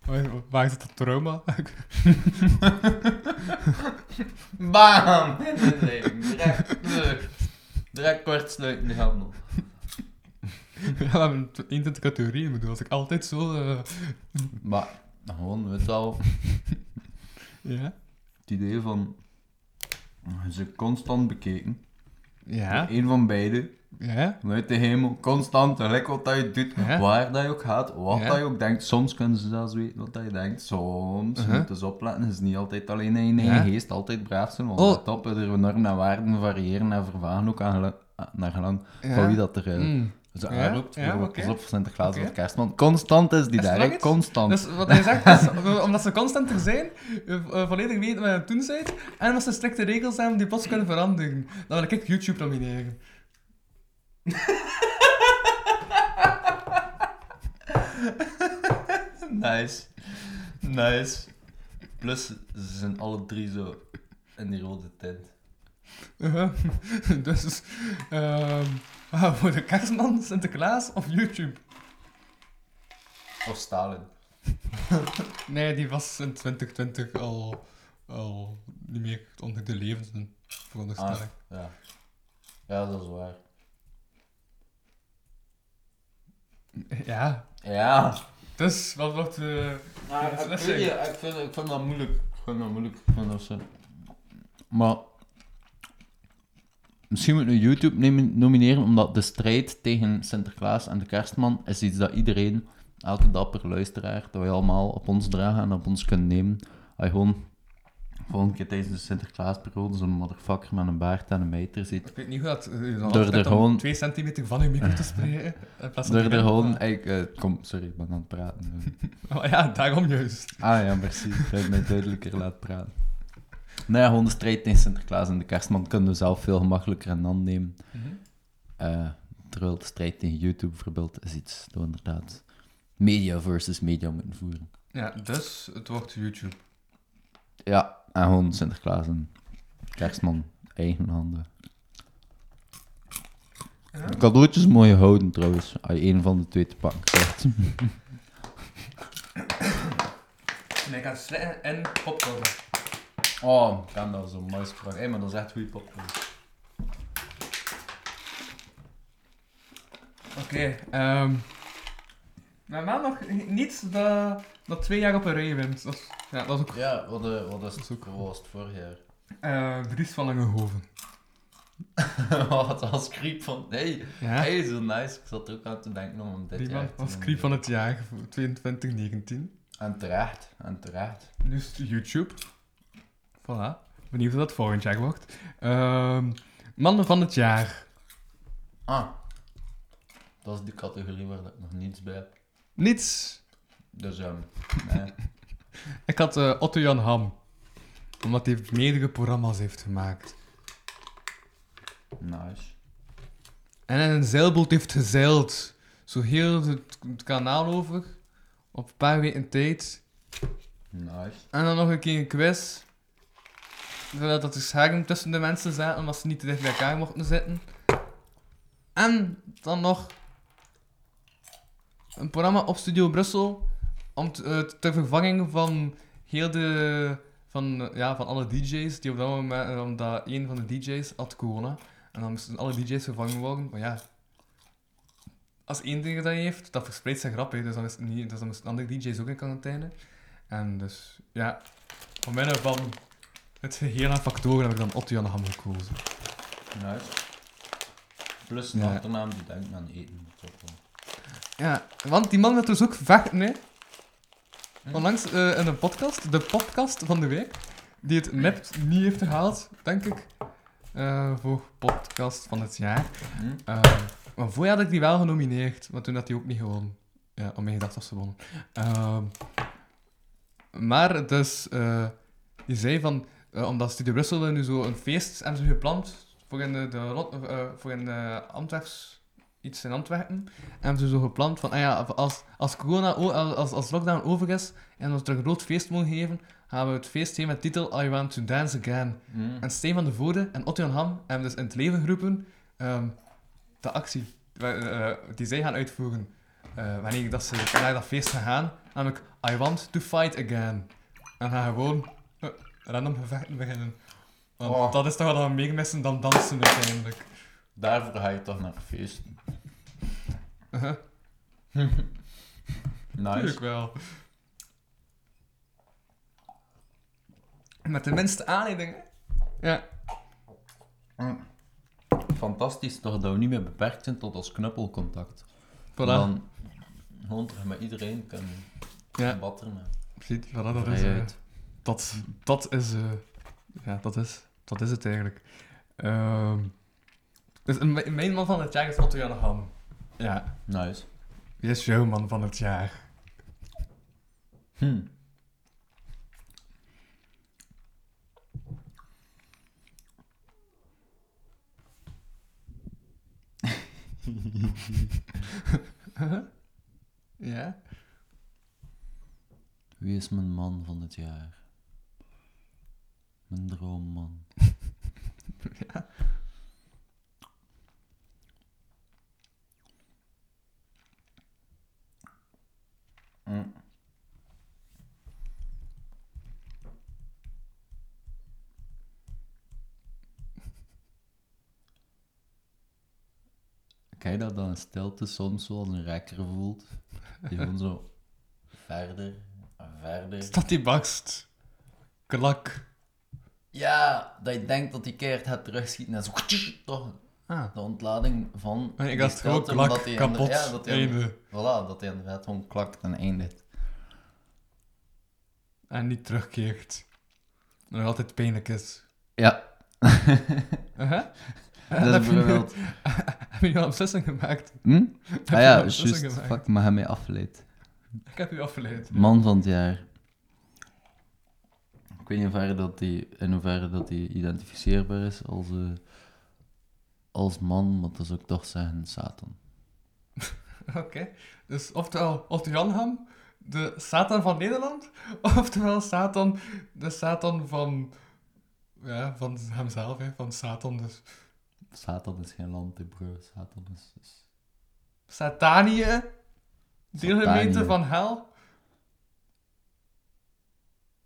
Waar, waar zit dat trauma? Bam! Direct, nee. Direct kortsluiten die handel. ja, we hebben 21 categorieën. Ik bedoel, als ik altijd zo... eh, Maar, gewoon, weet je wel, ja? het idee van... Ze constant bekeken. Ja? Eén van beide. Ja? Vanuit de hemel, constant, gelijk wat dat je doet, Ja. waar dat je ook gaat, wat Ja. dat je ook denkt. Soms kunnen ze zelfs weten wat dat je denkt, soms. Uh-huh. Je moet dus opletten, het is niet altijd alleen in je geest, altijd braaf zijn, want Oh. let op, er normen en waarden variëren en vervagen ook aan naar gelang van wie dat er Mm. Ja, aanroept. ja, oké. pas op voor Sinterklaas Oké. of kerstman. Constant is die Is daar, hè, constant. Dus wat hij zegt is, omdat ze constant er zijn, eh, eh, volledig weten wat je aan het doen bent, en omdat ze strikte regels hebben die plots kunnen veranderen. Dan wil ik YouTube nomineren. Nice. Nice. Plus, ze zijn alle drie zo in die rode tent. Uh-huh. dus, ehm, ah, voor de kerstman, Sinterklaas of YouTube? Of Stalin. Nee, die was in 2020 al, al niet meer onder de levenden, veronderstel Ah, ja. Ja, dat is waar. Ja, Ja. dus wat wordt... eh Nou, ik, je, ik. ik, vind, ik vind dat moeilijk. Ik vind dat moeilijk. Ik vind dat zo. Maar misschien moeten we YouTube nemen- nomineren, omdat de strijd tegen Sinterklaas en de kerstman is iets dat iedereen, elke dapper luisteraar, dat wij allemaal op ons dragen en op ons kunnen nemen. Als je gewoon volgende keer tijdens de Sinterklaasperiode zo'n motherfucker met een baard en een mijter ziet, Ik weet niet hoe dat... eh, dan Door er om gewoon- twee centimeter van je micro te spreken. door er gewoon... Ik, eh, kom, sorry, ik ben aan het praten. Oh ja, daarom juist. Ah ja, merci. Dat je mij duidelijker laat praten. Nou ja, gewoon de strijd tegen Sinterklaas en de kerstman kunnen we zelf veel gemakkelijker in hand nemen. Eh, terwijl de strijd tegen YouTube bijvoorbeeld is iets dat we inderdaad media versus media moeten voeren. Ja, dus het wordt YouTube. Ja, en gewoon Sinterklaas en kerstman eigen handen. De cadeautjes je houden trouwens, als je een van de twee te pakken krijgt. Nee, ik ga slikken en popcorn. Oh, ik kan dat zo mooi spraak. Hé, maar dat is echt goede popcorn. Oké, ehm... Maar maandag niet dat, dat twee jaar op een rij wint. Dat is, ja, dat is ook Ja, wat, eh, wat, is Dat is ook- wat was het vorig jaar? eh Dries van Langehoven. Wat als creep van... Hey, Ja, hey, zo nice. Ik zat er ook aan te denken om hem dit die jaar man te was doen. creep van het jaar, voor 2019. En terecht, en terecht. Dus YouTube. Voilà. Benieuwd of dat volgend jaar wordt. Ehm mannen van het jaar. Ah. Dat is die categorie waar ik nog niets bij heb. Niets. Dus, ehm nee. Ik had eh, Otto Jan Ham. Omdat hij meerdere programma's heeft gemaakt. Nice. En in een zeilboot heeft gezeild. Zo heel het, het kanaal over. Op een paar weken tijd. Nice. En dan nog een keer een quiz. Zodat dat er scherm tussen de mensen zaten, omdat ze niet te dicht bij elkaar mochten zitten. En dan nog een programma op Studio Brussel. Om te, eh, ter vervanging van heel de... Van, eh, ja, van alle DJ's die op dat moment... eh, Omdat een van de DJ's had corona. En dan moesten alle DJ's vervangen worden. Maar ja... Als één ding dat heeft, dat verspreidt zijn grap. Hè. Dus, dan is het niet, dus dan moesten andere DJ's ook in quarantaine. En dus, ja... Omwille van het geheel aan factoren heb ik dan Otto Jan Ham gekozen. Nice. Plus een Ja. achternaam die denkt aan eten. Ja, want die man wil dus ook vechten, hè. Onlangs eh, in een podcast, de podcast van de week, die het net niet heeft gehaald, denk ik, eh, voor podcast van het jaar. Eh, maar voor had ik die wel genomineerd, maar toen had hij ook niet gewonnen. Ja, om mijn gedacht was gewonnen. Ehm, maar dus, die zei van, omdat Studio Brussel nu zo een feest hebben ze gepland voor in de, de, voor in de Antwerps, iets in Antwerpen. En hebben ze zo gepland van, ah ja, als, als corona, als, als lockdown over is en we terug een groot feest mogen geven, gaan we het feest geven met titel I Want To Dance Again. Hm? En Steen van de Voorde en Otto Ham hebben dus in het leven geroepen ehm, de actie wa- eh, die zij gaan uitvoeren eh, wanneer dat ze naar dat feest gaan gaan. Namelijk, I want to fight again. En gaan gewoon eh, random gevechten beginnen. Want Oh. dat is toch wel meer missen dan dansen uiteindelijk. Daarvoor ga je toch naar feesten. Uh-huh, Nice. Tuurlijk wel. Met de minste aanleiding, hè? Ja. Fantastisch toch dat we niet meer beperkt zijn tot ons knuppelcontact. Voilà. Dan gewoon terug met iedereen kunnen Ja. batteren. Ziet, voilà, dat is... Vrijuit. Dat, dat is, eh, ja, dat is, dat is het eigenlijk. Ehm dus een- mijn mijn man van het jaar is Otto Jan Ham. Ja, Nice. wie is jouw man van het jaar? Hm. Ja? Wie is mijn man van het jaar? Mijn droomman. ja. Hm. Kijk dat dan een stilte soms zo als een rekker voelt. Die gewoon zo verder en verder. Staat die bakst. Klak. Ja, dat je denkt dat die keert gaat terugschieten en zo toch Ah. de ontlading van En ik dacht gewoon maar klak, dat die kapot, ja, dat ander- einde. Voilà, dat hij inderdaad gewoon klakt en eindigt. En niet terugkeert. En nog altijd pijnlijk is. Ja, Uh-huh. En dat is bijvoorbeeld... Heb je al een beslissing gemaakt? Hm? Ah ja, juist. Fuck, maar hij mij afgeleid. Ik heb u afgeleid. Man van het jaar. Ik weet niet in hoeverre dat die, in hoeverre dat die identificeerbaar is als, eh, als man, maar dat zou ik toch zeggen Satan. Oké, dus oftewel Janham, de Satan van Nederland, oftewel Satan, de Satan van, ja, van hemzelf, hè, van Satan. Dus Satan is geen land, hè, bro. Satan is... is... Satanië, deelgemeente van hel.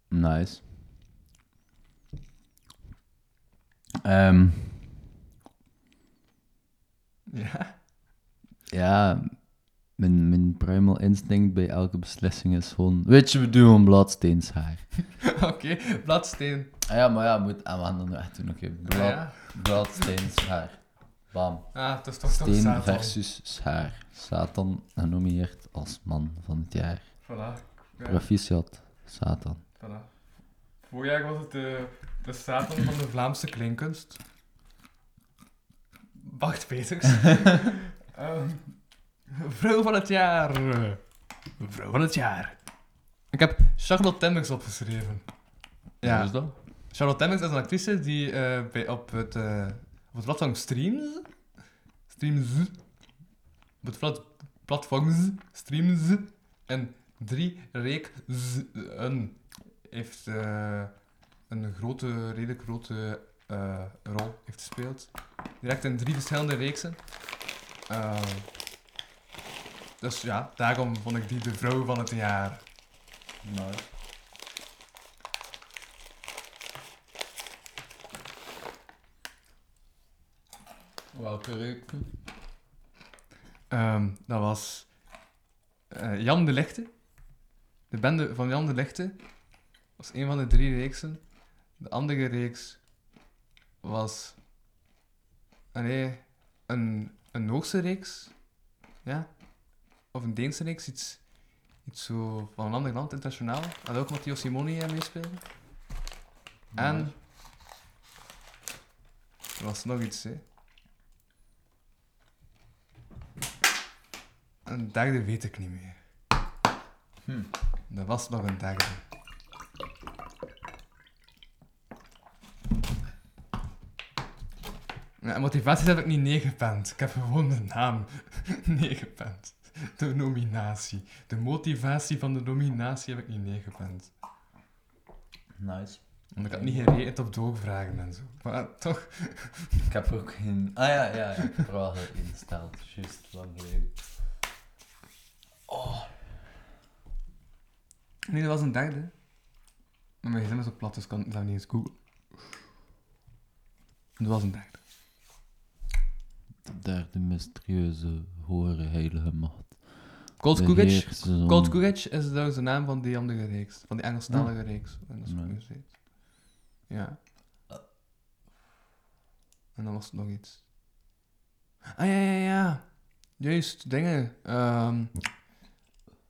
Nice. Ehm, Ja, ja, mijn, mijn primal instinct bij elke beslissing is gewoon... Weet je, we doen bladsteens haar. oké, bladsteen. Ah ja, maar ja, moet... Ah, gaan dat nu echt doen, oké. Ah, Blad, ja. Bam. Ah, het is toch toch Steen Satan. versus schaar. Satan genomineerd als man van het jaar. Voilà, ja, Proficiat, Satan. voilà. Voorjaar was het de, de Satan van de Vlaamse kleinkunst. Bart Peters. Ehm, vrouw van het jaar. Vrouw van het jaar. Ik heb Charlotte Temmers opgeschreven. Ja. Wat is dat? Charlotte Temmers is een actrice die eh, bij, op het, eh op het platform Streams... Streams... Op het plat, platform Streams... En drie reeks een heeft eh, een grote, redelijk grote eh, rol heeft gespeeld. Direct in drie verschillende reeksen. Eh, dus ja, daarom vond ik die de vrouw van het jaar. Nice. Welke reuk? Ehm, dat was eh, Jan de Lichte. De bende van Jan de Lichte was een van de drie reeksen. De andere reeks was... Nee, een, een Noorse reeks. Ja. Of een Deense reeks. Iets, iets zo van een ander land, internationaal. Had ook Matteo Simoni aan meespelen. En... Er was nog iets, hè. Een derde weet ik niet meer. Hm. Er was nog een derde. Ja, motivaties heb ik niet neergepend. Ik heb gewoon de naam neergepend. De nominatie. De motivatie van de nominatie heb ik niet neergepend. Nice. Want ik had niet gerekend op doorvragen en zo. Maar toch. Ik heb ook geen... Ah ja, ja, ik heb er wel ingesteld. Juist, lang geleden. Oh. Nee, dat was een derde. Maar mijn gsm is op plat, dus kan dat niet eens googlen. Dat was een derde. De derde mysterieuze, hoge, heilige macht. Cold De Courage. Cold. Courage is trouwens de naam van die andere reeks. Van die Engelstalige reeks. En dat is Ja. En dan was er nog iets. Ah ja, ja, ja. Juist, dingen. Ehm,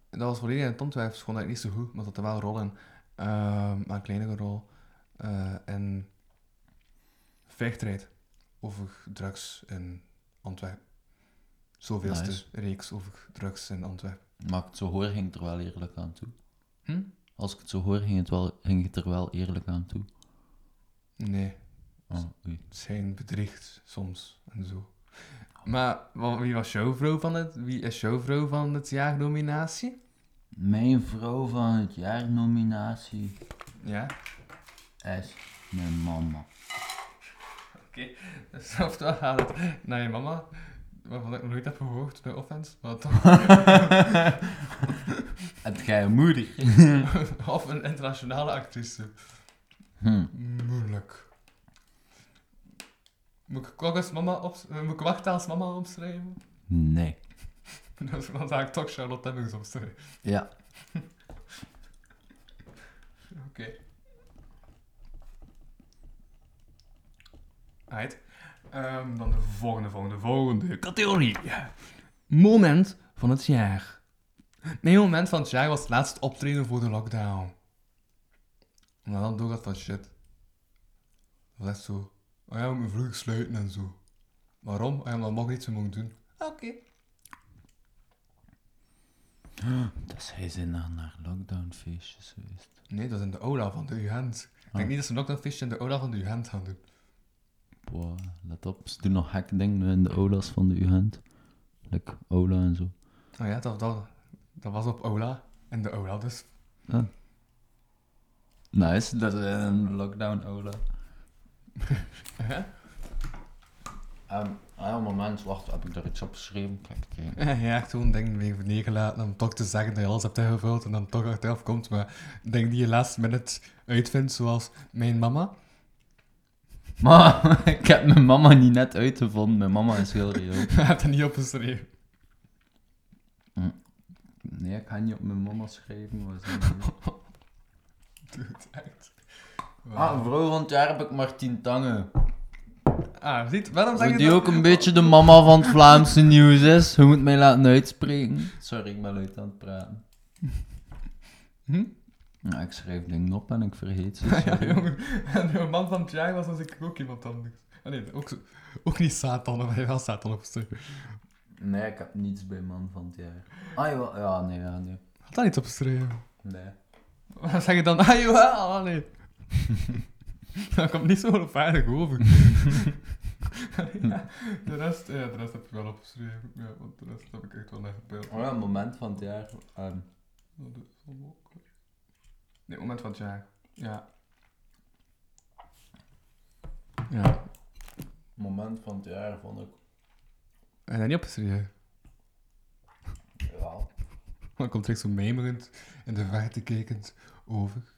dat was volledig in het Antwerps. Gewoon dat ik niet zo goed, maar dat er wel een rol in. Ehm, maar een kleinere rol. Eh en vechtstrijd over drugs in Antwerpen. Zoveelste Nice. reeks over drugs in Antwerpen. Maar ik het zo hoor, ging het er wel eerlijk aan toe. Hm? Als ik het zo hoor, ging het, wel, ging het er wel eerlijk aan toe. Nee, Oh, oei. zijn bedriegt soms en zo. Maar wa- wie was jouw vrouw van het? Wie is jouw vrouw van het jaar nominatie? Mijn vrouw van het jaar nominatie Ja. is mijn mama. Dus oftewel gaat het naar je mama, waarvan ik nog nooit heb gehoord, no offense, maar toch. Het jij een moeder? of een internationale actrice. Hm. Moeilijk. Moet ik ook als mama op, eh, moet ik wachten als mama opschrijven? Nee. Dan zou ik toch Charlotte Hemmings opschrijven. Ja. Oké. Right. Ehm, dan de volgende, volgende, volgende categorie. Moment van het jaar. Mijn moment van het jaar was het laatste optreden voor de lockdown. En dan doorgaat van shit. Dat was echt zo. Oh ja, we moeten vroeg sluiten en zo. Waarom? Oh ja, omdat mag iets zo mogen doen. Oké. Dus hij zijn naar, naar lockdownfeestjes geweest. Nee, dat is in de aula van de UGent. Ik denk Ah. niet dat ze een lockdownfeestje in de aula van de UGent gaan doen. Boah, let op. Ze doen nog gekke dingen in de aula's van de UGent. Like aula en zo. Oh ja, dat, dat, dat was op aula. In de aula dus. Nice, dat is een lockdown aula. Ja? Um, ah ja, moment, wacht, heb ik daar iets op geschreven? Kijk, kijk. Ja, zo'n ding weer neergelaten om toch te zeggen dat je alles hebt ingevuld en dan toch achteraf komt. Maar dingen die je last minute uitvindt, zoals mijn mama. Maar ik heb mijn mama niet net uitgevonden. Mijn mama is heel reëel. Je hebt dat niet opgeschreven. Nee, ik ga niet op mijn mama schrijven. Maar zo. Dude, echt. ah, vrouw van het jaar heb ik Martien Tange. Ah, ziet, waarom zeg je die dat? ook een beetje de mama van het Vlaamse nieuws is. Je moet mij laten uitspreken. Sorry, ik ben luid aan het praten. Hm? Ja, ik schrijf dingen op en ik vergeet ze. Ja, jongen. En man van het jaar was als ik ook iemand anders. Ah, nee, ook, ook niet Satan, maar wel Satan opgeschreven. Nee, ik heb niets bij man van het jaar. Ah, jawel. ja, nee, ja, nee. Had dat niet opgeschreven? Nee. Wat zeg je dan? Ah, jawel, ah, nee. dat komt niet zo geloofwaardig over. ja, de, rest, ja, de rest heb ik wel opgeschreven. Ja, want de rest heb ik echt wel naar gebeeld. Oh ja, moment van het jaar. ehm, Dat is. Nee, moment van het jaar. Ja. Ja. moment van het jaar vond ik. Je dat niet opgeschreven? Ja. Dan komt er echt zo mijmerend in de verte kijkend over.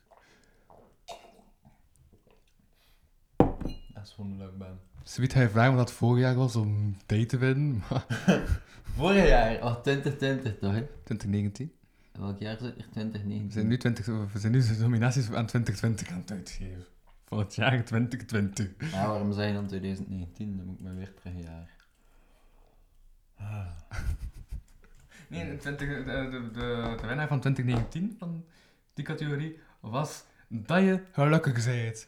Dat is gewoon ik ben. Ga je vragen wat dat vorig jaar was om tijd te winnen, maar... Vorig jaar, oh 2020 toch? Hè? 2019. Welk jaar zit er? 2019? We zijn nu, 20, we zijn nu de nominaties aan 2020 aan het uitgeven. Van het jaar 2020. Ja, waarom je dan 2019? Dan moet ik me weer een jaar. Nee, in 20, de, de, de, de winnaar van 2019 van die categorie was dat je gelukkig bent.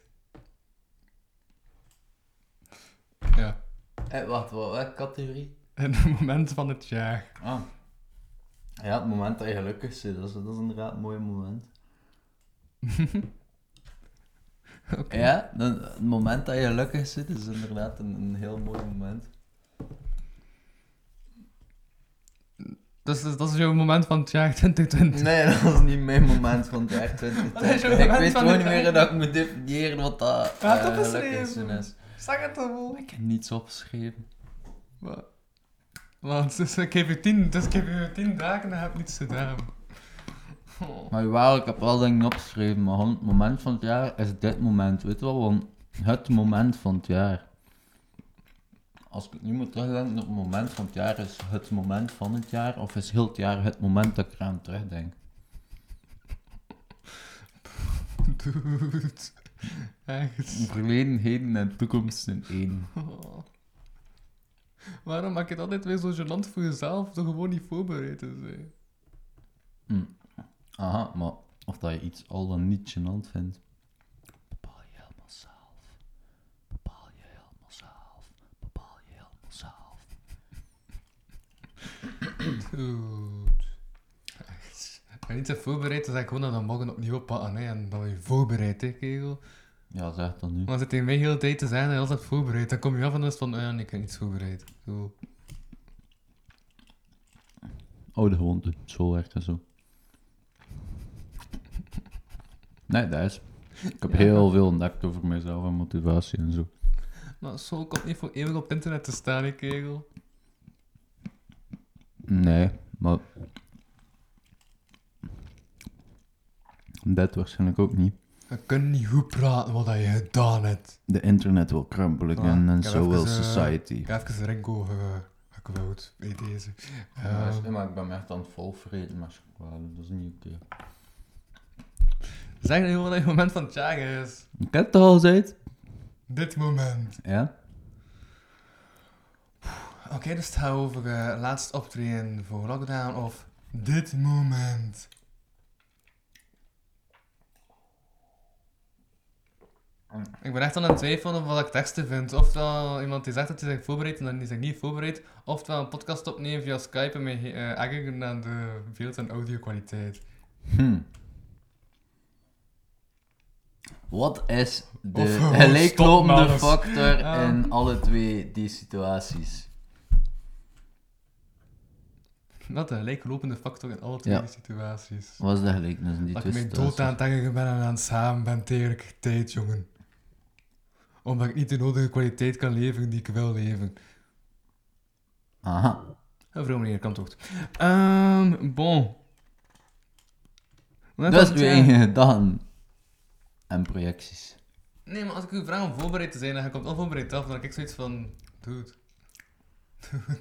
Ja, Eh, wacht, wat, welke categorie? in het moment van het jaar. Ah. Ja, het moment dat je gelukkig zit, dat is, dat is inderdaad een mooi moment. Ja, dan- het moment dat je gelukkig zit, is inderdaad een, een heel mooi moment. Dus, dus dat is jouw moment van het jaar 2020. Nee, dat is niet mijn moment van het jaar Wat is 2020. jouw Ik weet gewoon niet meer dat ik moet definiëren wat dat Ja, eh, dat is gelukkig is. Zeg het toch wel. Ik heb niets opgeschreven. Want dus ik geef je 10, dus ik geef je 10 dagen en dan heb ik niets gedaan. Oh. Maar jawel, ik heb wel dingen opgeschreven, maar het moment van het jaar is dit moment. Weet je wel, want het moment van het jaar. Als ik nu moet terugdenken op het moment van het jaar, is het moment van het jaar, of is heel het jaar het moment dat ik eraan terugdenk? Dude. Echt. Verleden, heden en toekomst in één. Oh. Waarom maak je het altijd weer zo gênant voor jezelf door gewoon niet voorbereid te zijn? Hm. Aha, maar of dat je iets al dan niet gênant vindt, bepaal je helemaal zelf. Bepaal je helemaal zelf. Bepaal je helemaal zelf. Dude. Echt. Als je niet bent voorbereid, dan zeg ik gewoon dat we morgen opnieuw oppakken. Hè, en dan ben je voorbereid, hè, kegel. Ja, zeg dat nu. Maar zit tegen mij heel de tijd te zijn en je altijd voorbereid. Dan kom je af en dan is het van, oh ja, nee, ik heb niets voorbereid. Zo. Oude gewoonte, zo werkt het zo. Nee, dat is. Ik heb Ja. heel veel ontdekt over mezelf en motivatie en zo. Maar zo komt niet voor eeuwig op het internet te staan, hè, kegel. Nee, maar. Dat waarschijnlijk ook niet. Je kunt niet goed praten wat je gedaan hebt. De internet wil krumpelen Ah, en, en zo wil even, eh, society. Ik heb even Renko ge- gequote bij deze. Ja, Ehm, maar ik ben echt aan het volvreten met chocolade, dat is niet oké. zeg nu gewoon dat je moment van het jaar is. Ik heb het al gezegd. Dit moment. Ja? Oké, dus het gaat over eh laatst optreden voor lockdown of dit moment. Ik ben echt aan het twijfelen of wat ik teksten vind. Oftewel iemand die zegt dat hij zich voorbereidt en dan die zich niet voorbereidt. Oftewel een podcast opnemen via Skype en mij uh, ergeren aan de beeld- en audio kwaliteit. Hm. Wat is de Of, oh, gelijklopende stop factor Ja. in alle twee die situaties? Wat een gelijklopende factor in alle twee Ja. die situaties. Wat is de gelijkenis in die Dat twee ik mij situaties? dood aan het ben en aan het samen ben tegen tijd, jongen. Omdat ik niet de nodige kwaliteit kan leveren die ik wil leveren. Aha. Een vrouw meneer kan toch. Ehm, bon. Wat Dat is enige ja? gedaan. En projecties. Nee, maar als ik u vraag om voorbereid te zijn en je komt onvoorbereid af, dan heb ik zoiets van... Dude. Dude.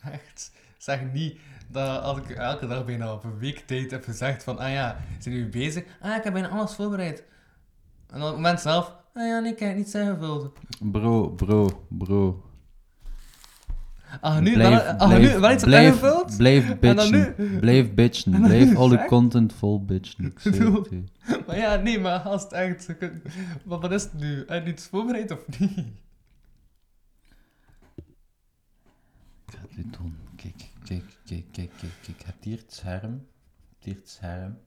Echt. Zeg niet dat als ik elke dag bijna op een week tijd heb gezegd van... Ah ja, zijn jullie bezig? Ah ja, ik heb bijna alles voorbereid. En dan op het moment zelf... Ah ja, nee, ik heb het niet ingevuld. Bro, bro, bro. Ah, nu, Blijf- wel, ah, blijf- nu wel iets blijf- ingevuld? Blijf bitchen. nu- Blijf bitchen. dan Blijf nu al zeg- content vol bitchen. Maar ja, nee, maar als het echt... kunt- Wat, is het nu? Heb je iets voorbereid of niet? Ik ga het u doen. Kijk, kijk, kijk, kijk, kijk, kijk. Heb hier het scherm. Heb hier het scherm.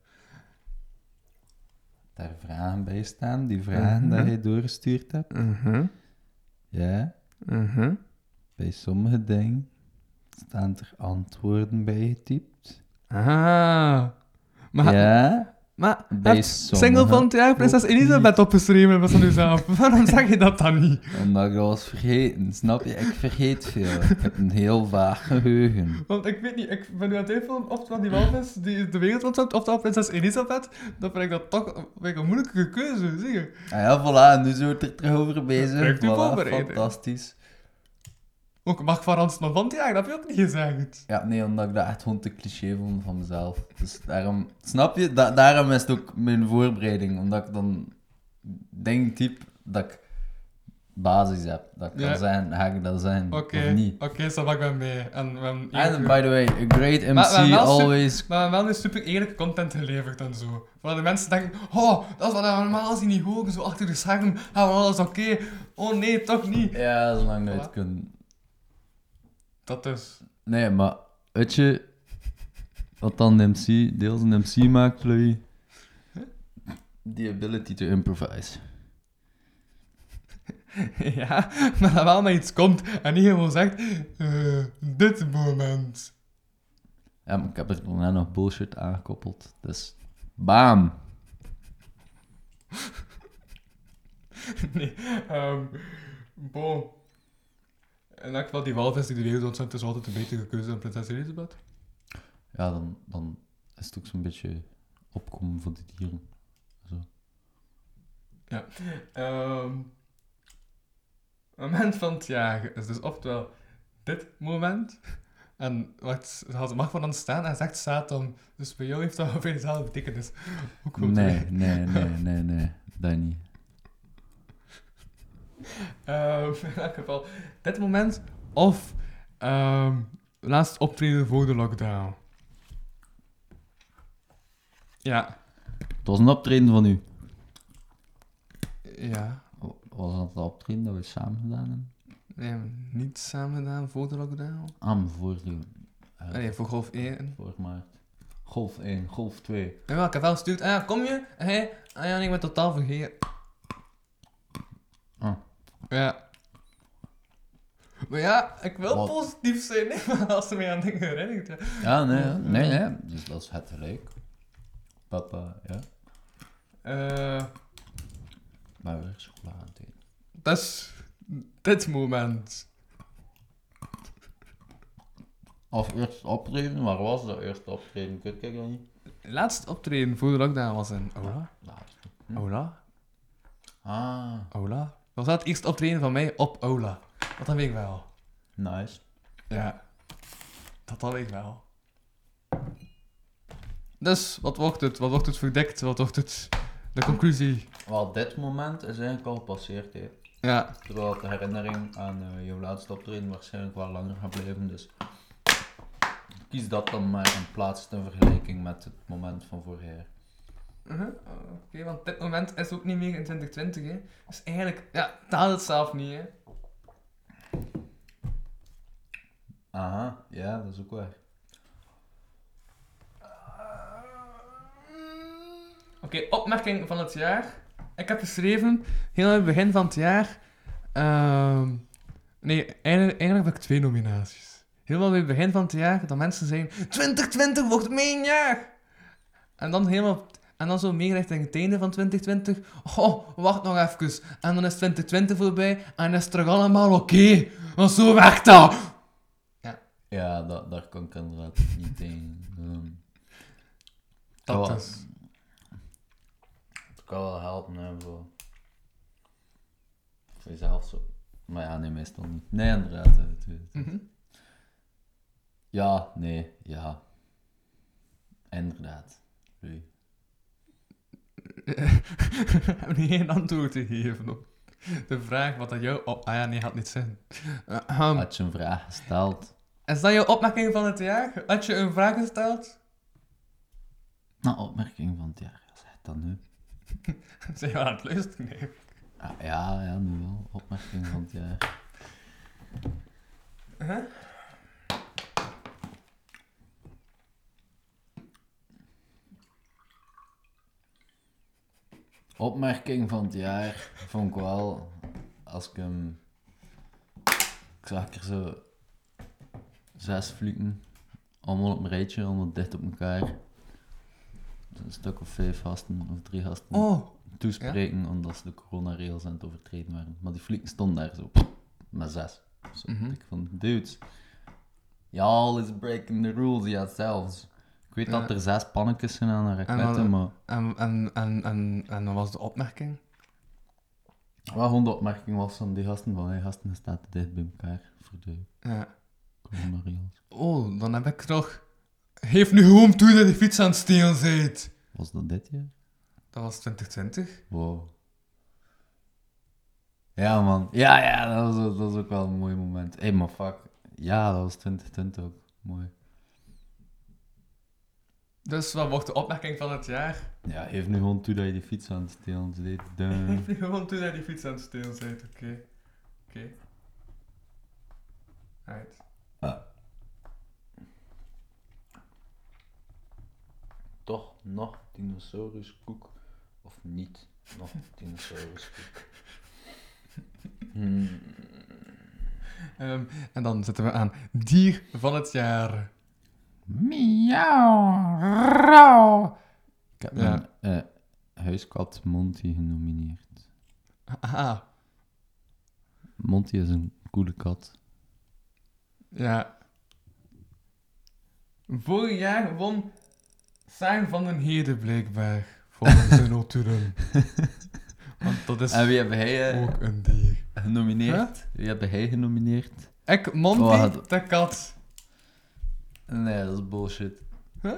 Daar vragen bij staan. Die vragen Mhm. dat je doorgestuurd hebt. Mhm, Ja. mhm. Bij sommige dingen staan er antwoorden bij getypt. Ah. Maar, Ja. Maar single van het jaar prinses Elisabeth opgeschreven was van uzelf. Waarom zeg je dat dan niet? Omdat ik dat was vergeten, snap je? Ik vergeet veel. Ik heb een heel vaag geheugen. Want ik weet niet, ik ben nu aan het twijfelen of het wel die walvis die de wereld ontsnapt, of dat prinses Elisabeth. Dan vind ik dat toch een, moeilijke keuze, zie je. Ah ja, voilà, nu zijn we er terug over bezig. Voilà, voorbereid, fantastisch. Ook mag van Ransman van het jaar, dat heb je ook niet gezegd. Ja, nee, omdat ik dat echt gewoon te cliché vond van mezelf. Dus daarom, snap je? Da- daarom is het ook mijn voorbereiding. Omdat ik dan denk typ dat ik basis heb. Dat kan Ja. zijn, ga ik dat zijn, Oké, of niet. oké, zo ik ben mee. En by the way, a great MC Maar- maar wel super- always... Maar we hebben wel super eerlijke content geleverd en zo. Waar de mensen denken, oh, dat is wat we normaal zien niet horen, zo achter de scherm, gaan we alles oké. Oh nee, toch niet. Ja, zolang dat je het kunt. Dat is... Nee, maar weet je wat dan de MC, deels een MC maakt, Louis? The ability to improvise. ja, maar dat wel met iets komt en niet gewoon zegt, eh, dit moment. Ja, maar ik heb er daarna nog bullshit aangekoppeld. Dus, bam! nee, ehm bon. In elk geval, die walvis die de wereld ontzettend is altijd een betere keuze dan prinses Elisabeth. Ja, dan, dan is het ook zo'n beetje opkomen voor de dieren. Ehm moment van het jaar is dus oftewel dit moment. En wat had mag van dan staan en zegt Satan. Dus bij jou heeft dat ongeveer dezelfde betekenis. Nee, nee, nee, nee, nee. Dat niet. Ehm, in elk geval, dit moment of ehm laatst optreden voor de lockdown. Ja. Het was een optreden van u. Ja. Was dat het optreden dat we samen gedaan hebben? Nee, niet samen gedaan voor de lockdown. Ah, maar voor de... eh, Nee, voor golf 1. Voor maart. Golf 1, golf 2. Ja, ik heb wel gestuurd. Ah ja, kom je? En hij? Ah ja, ik ben totaal vergeten. Ja. Maar ja, ik wil Wat? positief zijn, hè, maar als ze mij aan dingen herinnert. Ja. Ja, nee, ja. nee, nee. Dus dat is het gelijk. Papa, ja. Eh, Maar weer chocola aan het eten. dat is dit moment. Of eerst optreden, waar was dat eerste optreden? Ik weet dat niet. Laatst optreden voor de lockdown was in Ola. Laatste. Hm. Ola? Ah, Ola? Was dat het eerste optreden van mij op Ola? Dat heb ik wel. nice. Ja. Dat had ik wel. Dus, wat wordt het? Wat wordt het verdekt? Wat wordt het? De conclusie? Wel, dit moment is eigenlijk al gepasseerd, hè. Ja. Terwijl de herinnering aan eh, jouw laatste optreden waarschijnlijk wel langer gaat blijven, dus... Kies dat dan maar in plaats in vergelijking met het moment van vorig jaar. Uh-huh. Oké, want dit moment is ook niet meer in 2020, hè. Dus eigenlijk, ja, taal het zelf niet, hè. Aha, ja, dat is ook waar. Oké, opmerking van het jaar. Ik heb geschreven, heel aan het begin van het jaar... ehm, nee, eigenlijk, eigenlijk heb ik twee nominaties. Helemaal bij het begin van het jaar, dat mensen zeggen... 2020 wordt mijn jaar! En dan helemaal... En dan zo meer richting het einde van 2020. Oh, wacht nog even. En dan is 2020 voorbij en is het terug allemaal oké. Want zo werkt dat. Ja, dat, daar kan ik inderdaad niet tegen. Ehm, Dat Ja. is... Het kan wel helpen hè, voor, voor jezelf zo. Maar ja, nee, meestal niet. Nee, inderdaad. hè, het- Mhm. Ja, nee, ja. Inderdaad. Oei. heb niet geen antwoord te geven op de vraag wat dat jou... op- ah ja, nee, had niet zin. Ahem. Had je een vraag gesteld? Is dat jouw opmerking van het jaar? Had je een vraag gesteld? Nou, opmerking van het jaar. Zeg dan nu. Zijn we aan het luisteren? Nee. Ah, ja, ja, nu wel. Opmerking van het jaar. Opmerking van het jaar vond ik wel, als ik hem... Ik zag er zo zes flieken, allemaal op een rijtje, allemaal dicht op elkaar. Een stuk of vijf gasten, of drie gasten Oh, toespreken, omdat ze de coronaregels aan het overtreden waren. Maar die flieken stonden daar zo, met zes. Zo, Mhm. Ik van, dudes, y'all is breaking the rules yourselves. Weet dat er zes pannetjes zijn aan een En raketten, dan- maar... en, en, en, en, en wat was de opmerking? Wat gewoon de opmerking was van die gasten van, hey, gasten staan te dicht bij elkaar voor de Ja. coronaregels. Oh, dan heb ik nog... Geef nu gewoon toe dat je fiets aan het stelen bent. Was dat dit jaar? Dat was 2020. Wow. Ja, man. Ja, ja, dat was, dat was ook wel een mooi moment. Hé, hey, maar fuck. Ja, dat was 2020 ook. Mooi. Dus wat wordt de opmerking van het jaar? Ja, geef nu gewoon toe dat je die fiets aan het stelen deed. Heeft hij gewoon toen hij die fiets aan het stelen bent. Oké. Oké. Right. Toch nog dinosauruskoek? Of niet nog dinosauruskoek? Hmm. Ehm, en dan zitten we aan dier van het jaar. Miauw. Rauw. Ik heb Ja. mijn eh, huiskat Monty genomineerd. Ah, Monty is een coole kat. ja. Vorig jaar won Saar van den Heerde blijkbaar. Volgens zijn notulen. Want dat is En wie heb hij eh, ook een dier. genomineerd? Wie heb hij genomineerd? Ik, Monty, Oh, de kat. Nee, dat is bullshit. Huh?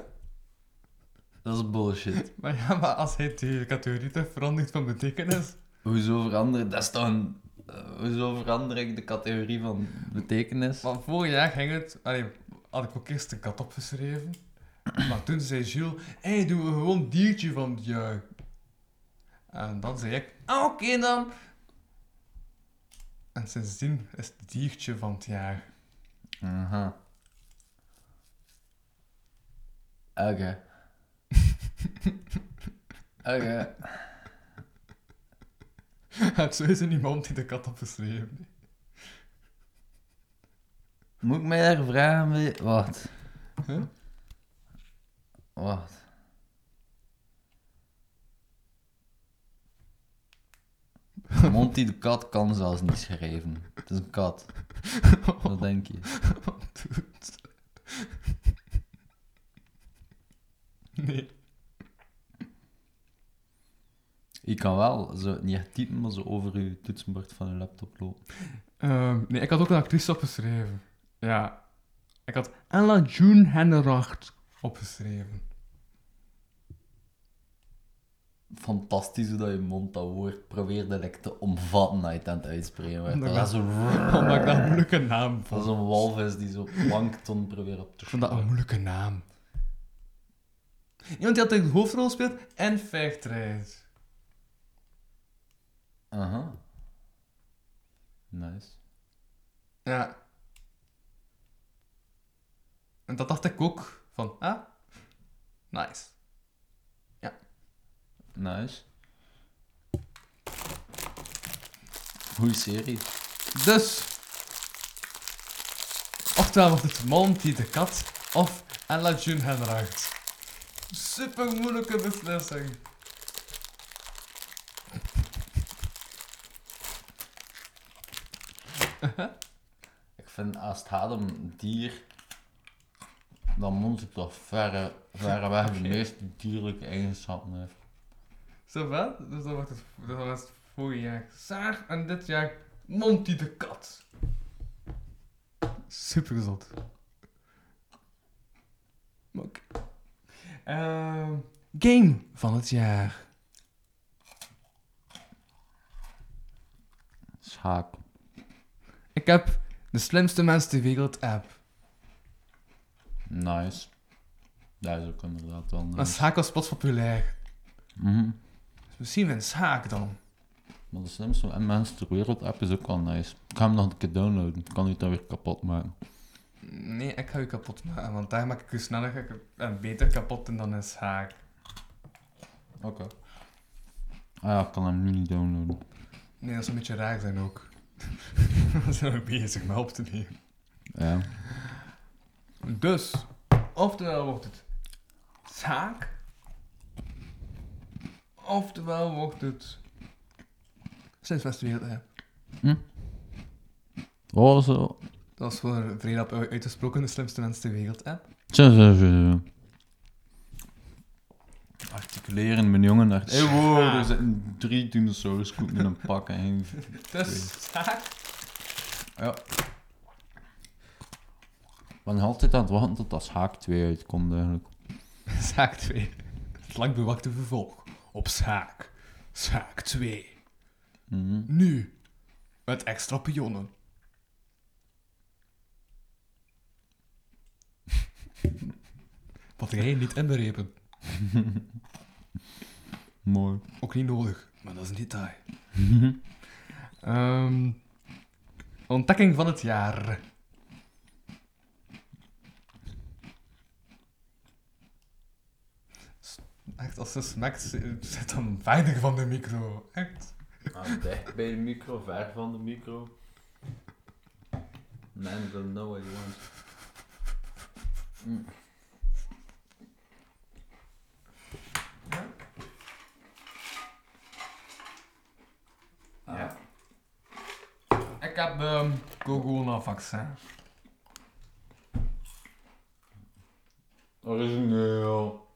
Dat is bullshit. Maar ja, maar als hij de categorie te verandert van betekenis. Hoezo veranderen? Dat is toch een... eh, hoezo verander ik de categorie van betekenis? Want vorig jaar ging het... Allee, had ik ook eerst de kat opgeschreven. Maar toen zei Jules... Hé, hey, doen we gewoon diertje van het jaar. En dan zei ik... "Ah, Oké dan. En sindsdien is het diertje van het jaar. Aha. Oké. Oké. Het is sowieso niemand die de kat opgeschreven. Moet ik mij daar vragen? Wat? Huh? Wat? Monty de kat kan zelfs niet schrijven. Het is een kat. Wat denk je? Nee. Je kan wel zo niet echt typen, maar zo over je toetsenbord van je laptop lopen. Ehm, nee, ik had ook een actrice opgeschreven. Ja. Ik had Ella June Henneracht opgeschreven. Fantastisch hoe dat je mond dat woord probeerde like, te omvatten als je het aan het uitspreken werd. Dat is. Omdat ik dat een moeilijke naam Dat is een walvis die zo plankton probeert op te Ik vond dat een moeilijke naam. Iemand die altijd de hoofdrol speelt en vechtrijdt. Aha. Nice. Ja. En dat dacht ik ook. Van, ah, nice. Nice. Goeie serie. Dus. Oftewel wordt het Monty de kat of Ella June Henneracht. Super moeilijke beslissing. Ik vind als het gaat om dier, dan moet het toch verre, verreweg de Oké. meest dierlijke eigenschappen heeft. Zo wel? Dus dan wordt het, dat was het vorige jaar Saar en dit jaar Monty de kat. Super gezond. Oké. Ehm, game van het jaar. Schaak. Ik heb de slimste mens ter wereld app. Nice. Dat is ook inderdaad wel Maar nice. schaak was pas populair. Mhm. Dus misschien een schaak dan. Maar de slimste en mensen ter wereld app is ook wel nice. Ik ga hem nog een keer downloaden. Ik kan u dan weer kapot maken. Nee, ik ga je kapot maken, want daar maak ik je sneller en beter kapot dan een schaak. Oké. Ah ja, ik kan hem nu niet downloaden. Nee, dat zou een beetje raar zijn ook. We zijn ook bezig met op te nemen. Ja. Dus, oftewel wordt het schaak. Oftewel wordt het sinds Westwereld app. Oh, zo. Dat is voor vrij rap uit- uitgesproken de slimste mens ter wereld app. Zo, zo, zo, zo. Articuleren, mijn jongen. Art hey, wow, er zitten drie dinosauruskoeken in een pak. En... Dus schaak. Ja. Ik ben altijd aan het wachten tot dat Haak 2 uitkomt eigenlijk. Schaak 2. Het lang bewachte vervolg op Schaak. Schaak 2. Mhm. Nu. Met extra pionnen. Batterijen niet inberepen. Mooi. Ook niet nodig, maar dat is een detail. Ehm, ontdekking van het jaar. Echt, als ze smakt, zit dan weinig van de micro. Echt. Ah, dicht bij de micro, ver van de micro. Man don't know what he wants. Mm. Ja. Ik heb de corona-vaccin. Origineel.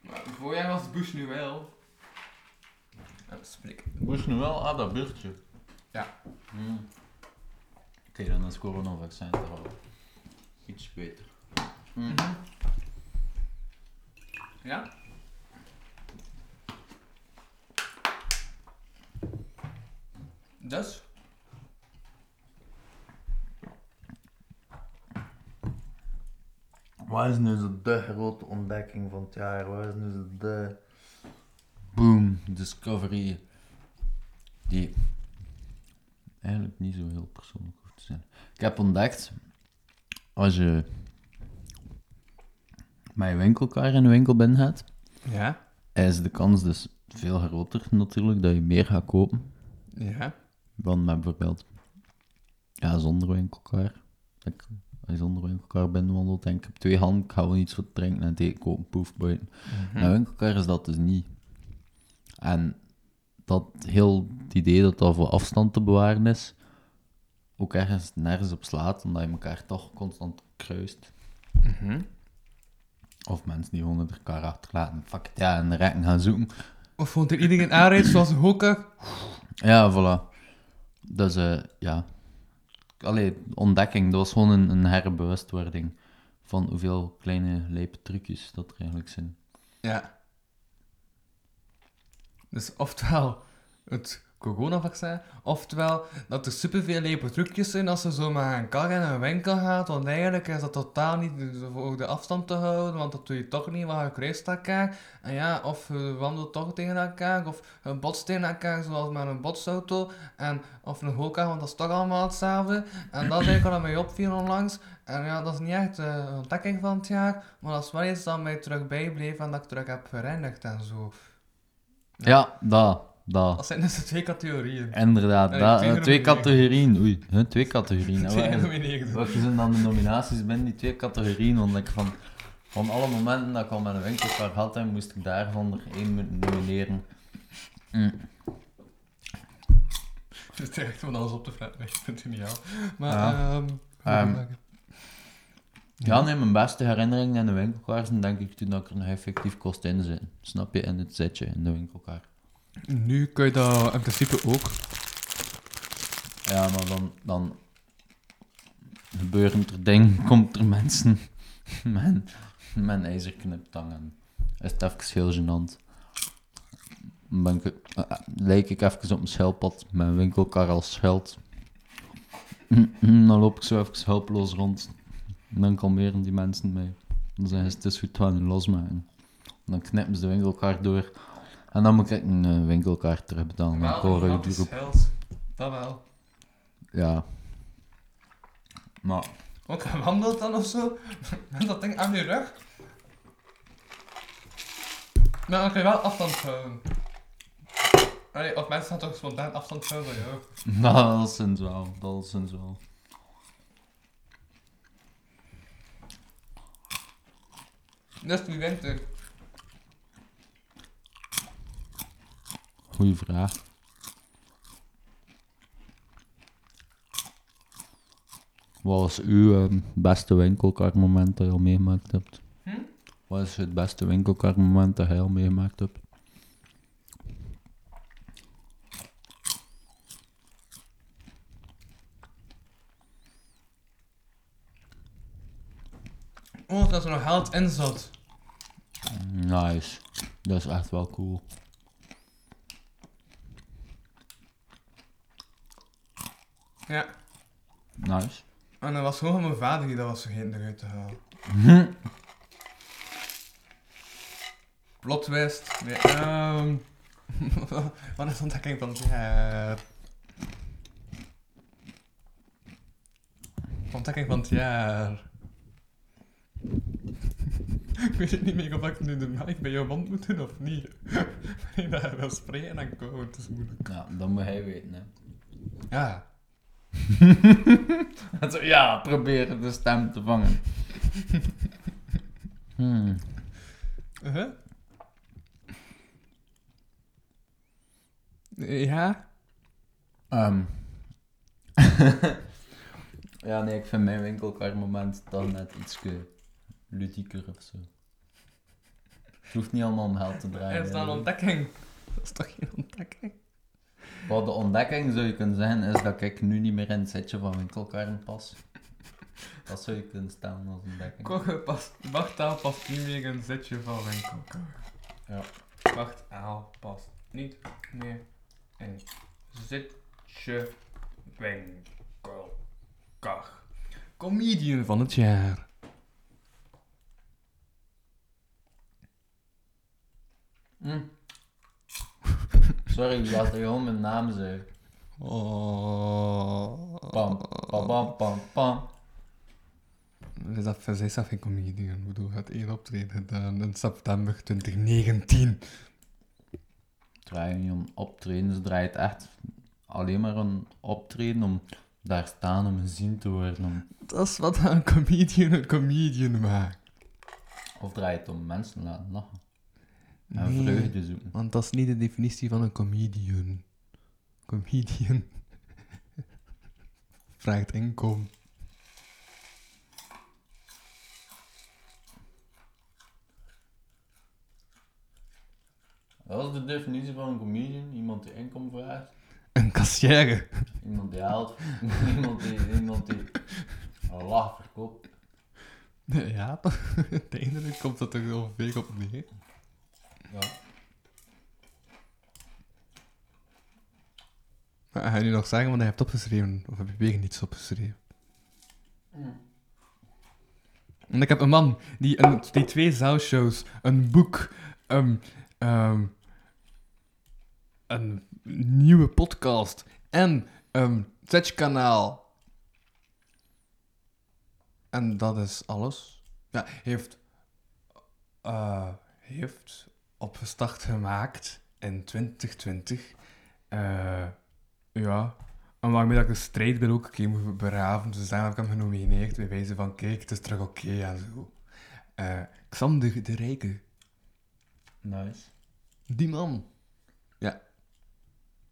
Maar voor jij was Bush nu wel. Ja, spreek. Moest nu wel aan dat biertje. Ja. Mm. Oké, dan is coronavaccin toch wel iets beter. Mm. Ja? Dus? Wat is nu de grote ontdekking van het jaar? Wat is nu de boom discovery die eigenlijk niet zo heel persoonlijk hoeft te zijn. Ik heb ontdekt, als je met je winkelkar in de winkel binnen gaat, Ja. is de kans dus veel groter natuurlijk dat je meer gaat kopen Ja. dan met bijvoorbeeld ja, zonder winkelkar. Ik, als je zonder winkelkar binnenwandelt en ik heb twee handen, ik ga wel iets wat drinken en thee kopen, poef, buiten. Met een winkelkar is dat dus niet. En dat heel het idee dat dat voor afstand te bewaren is, ook ergens nergens op slaat, omdat je elkaar toch constant kruist. Of mensen die gewoon de kar achterlaten, fuck it, ja, en de rekken gaan zoeken. Of vond er iedereen aanrijdt zoals een hokker? Ja, voilà. Dus eh, ja. Allee, ontdekking, dat was gewoon een, een herbewustwording van hoeveel kleine lijpe trucjes dat er eigenlijk zijn. Ja. Dus oftewel het coronavaccin, oftewel dat er superveel lijpe trucjes zijn als ze zo met een kar in een winkel gaat, want eigenlijk is dat totaal niet voor de afstand te houden, want dat doe je toch niet, want je kruist elkaar. En ja, of je wandelt toch tegen elkaar, of je botst tegen elkaar zoals met een botsauto, en, of een hoka, want dat is toch allemaal hetzelfde. En dat is eigenlijk wat mij opviel onlangs. En ja, dat is niet echt de ontdekking van het jaar, maar dat is wel iets dat mij terug bijbleef en dat ik terug heb herinnerd en zo. Ja, dat, dat. Dat zijn dus de twee categorieën. Inderdaad, dat, twee eh, twee genomineerden. categorieën. Oei, hè, twee categorieën. Twee. Welke zijn dan de nominaties binnen die twee categorieën? Want ik van, van alle momenten dat ik al met een winkelkar had, hè, moest ik daarvan er één moeten nomineren. Mm. Het is echt van alles op te fretten, ik vind het geniaal. Maar, Ja. Ehm, Ja, nee, mijn beste herinnering aan de winkelkar zijn denk ik toen dat ik er nog effectief kost in zit. Snap je? In het zetje in de winkelkar. Nu kun je dat in principe ook. Ja, maar dan, dan gebeuren er dingen, komt er mensen met, met een ijzerkniptang en is het even heel gênant. Dan ben ik, eh, lijk ik even op schelpad met een winkelkar als schild. Dan loop ik zo even hulpeloos rond. Dan kalmeren die mensen mij. Dan zeggen ze, het is goed, we gaan losmaken. En dan knippen ze de winkelkar door. En dan moet ik een eh, winkelkar terugbetalen. Dan hoor ik die roep. Dat wel. Ja. Maar, Ook gewandeld dan of zo? Met dat ding aan je rug? Maar dan kun je wel afstand houden. Allee, of mensen gaan toch spontaan afstand houden van jou. dat is wel. Dat is wel. Dus wie wint er? Goeie vraag. Wat was uw ehm, beste winkelkarmoment dat je al meegemaakt hebt? Hm? Wat is het beste winkelkarmoment dat je al meegemaakt hebt? Oh, dat er nog geld in zat. Nice. Dat is echt wel cool. Ja. Nice. En dat was gewoon mijn vader die dat was vergeten eruit te halen. Plot twist. Nee, ehm... Wat is de ontdekking van het jaar? Ontdekking van het jaar. ik weet het niet meer of ik nu de mic bij jou mond moet doen of niet. ik dat wil spreken en komen, het is moeilijk. Ja, dat moet hij weten, hè. Ja. Ja, probeer de stem te vangen. Hmm. Uh-huh. Ja? Ehm. ja, nee, ik vind mijn winkelkarmoment dan net iets ludieker of zo. Het hoeft niet allemaal om geld te draaien. Is dat een ontdekking? Dat is toch geen ontdekking? Wat de ontdekking zou je kunnen zeggen, is dat ik nu niet meer in het setje van winkelkarren pas. Dat zou je kunnen stellen als ontdekking. Kogge past, wachtaal past niet meer in een zetje van winkelkar. Ja. Wachtaal past niet meer in zetje winkelkar. Comedian van het jaar. Hm. Sorry, je had gewoon mijn naam zeggen. Oh. Pam, pam, pam, pam, pam. Is dat, zij dat geen comedian? Ik bedoel, het één optreden gedaan in september 2019. Het draait niet om optreden, ze draait echt alleen maar om optreden, om daar staan, om gezien te worden. Om, Dat is wat een comedian een comedian maakt. of draait het om mensen laten lachen. En Nee. vreugde zoeken. Want dat is niet de definitie van een comedian. Comedian vraagt inkomen. Wat is de definitie van een comedian? Iemand die inkomen vraagt? Een kassière. Iemand die helpt? iemand die, iemand die een lach verkoopt? Ja, toch? Uiteindelijk komt dat er ongeveer op neer. Ja. Maar ga je nu nog zeggen wat je hebt opgeschreven? Of heb je weer niets opgeschreven? En ik heb een man die, een, die twee zaalshows, een boek, ehm, ehm, een nieuwe podcast en een Twitch-kanaal. En dat is alles. Ja, heeft, eh, heeft opgestart gemaakt in 2020. Eh, ja, en waarmee dat ik de strijd ben ook een keer moet beraven. Dus daarom heb ik hem genomineerd bij wijze van, kijk, het is terug oké en zo. Eh, Xander de Rijke, Nice. die man. Ja.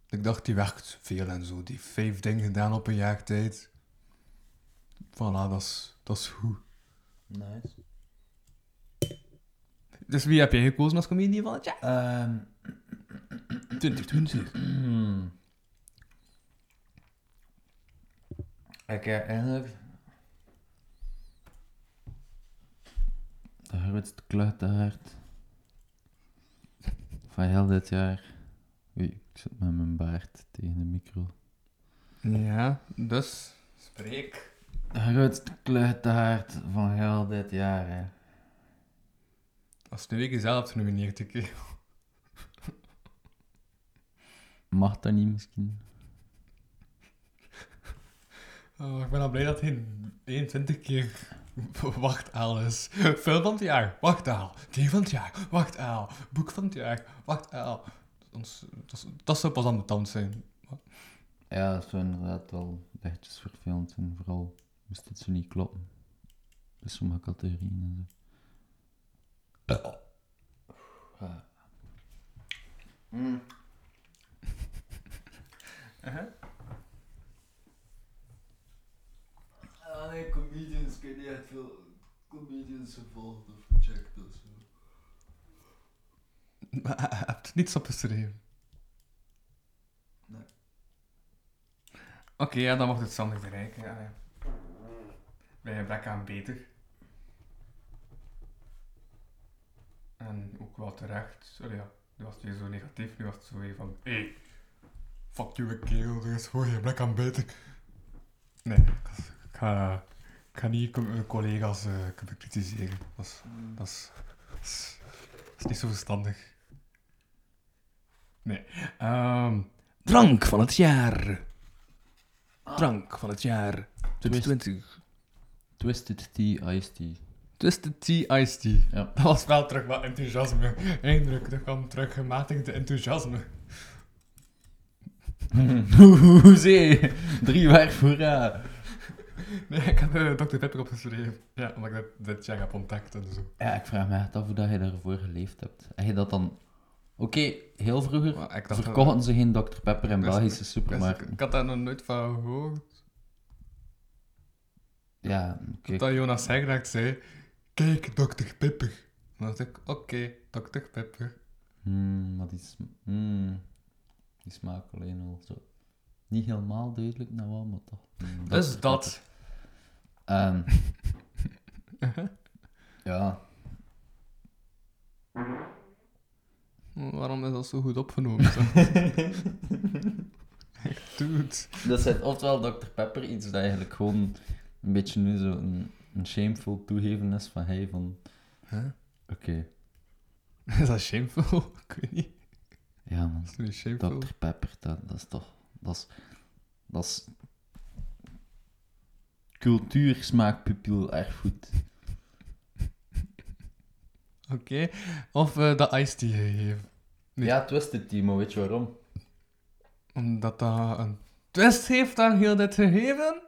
Ik dacht, die werkt veel en zo. Die heeft vijf dingen gedaan op een jaar tijd. Voilà, dat is, dat is goed. Nice. Dus wie heb jij gekozen als comedian van het jaar? Ehm 2020. hmm. Ik heb eigenlijk... De grootste kluitaard van heel dit jaar. Oei, ik zit met mijn baard tegen de micro. Ja, dus... Spreek. De grootste kluitaard van heel dit jaar, hè. Als de week zelf genomineerd, ik... Mag dat niet misschien? Oh, ik ben al blij dat hij 21 keer wachtaal is. Film van het jaar, wachtaal. Team van het jaar, wachtaal. Boek van het jaar, wachtaal. Dat, is- dat zou pas aan de tand zijn. Ja, dat zou inderdaad wel lichtjes vervelend zijn. Vooral moest het zo niet kloppen. Bij sommige categorieën en zo. Mm. Ah, nee, comedians, ik heb niet echt veel comedians gevolgd of gecheckt of zo. Maar hij heeft niets opgeschreven. Nee. Oké, ja, dan mocht het Sander de Rijk. Ja, ja. Bij gebrek aan beter. En ook wel terecht. Sorry, ja. Nu was het weer zo negatief. Nu was het zo weer van... Hé, hey, fuck you, kerel. Er is gewoon gebrek aan beter. Nee, ik ga, ik ga niet mijn collega's eh, bekritiseren. Dat is, dat, is, dat, is, dat is niet zo verstandig. Nee. Ehm, drank van het jaar. Drank van het jaar 2020. Twisted Tea Iced Tea. Twisted Tea Iced Tea. Ja. Dat was wel terug wat enthousiasme. Eindelijk, er kwam terug gematigde enthousiasme. Hoezee! Drie werk voor ja. Nee, ik heb eh, Dr. Pepper opgeschreven. Ja, omdat ik dit, dit jaar heb ontdekt en zo. Ja, ik vraag me echt af hoe dat je daarvoor geleefd hebt. Heb je dat dan... Oké, heel vroeger Maar ik dacht verkochten ze geen Dr. Pepper in Belgische ik, supermarkten. ik had daar nog nooit van gehoord. Ja, oké. Dat Jonas Hegracht zei, kijk, Dr. Pepper. Dan dacht ik, oké, Dr. Pepper. Hmm, maar die, sm- hmm, die smaak alleen al zo. Niet helemaal duidelijk naar wat, maar toch. Hmm, Dus dat. Ehm, ja, Waarom is dat zo goed opgenomen? zo? Dude. dat zit oftewel Dr. Pepper iets dat eigenlijk gewoon een beetje nu zo een, shameful toegeven is van hey, van Huh? oké, Is dat shameful? Ik weet niet. ja man, Is dat shameful? Dr. Pepper, dat, dat is toch, dat is, dat is cultuur, smaak, pupil, erfgoed. Oké. Of eh dat iced tea gegeven. Nee. Ja, Twisted Tea, maar weet je waarom? Omdat dat een twist heeft aan heel dit gegeven?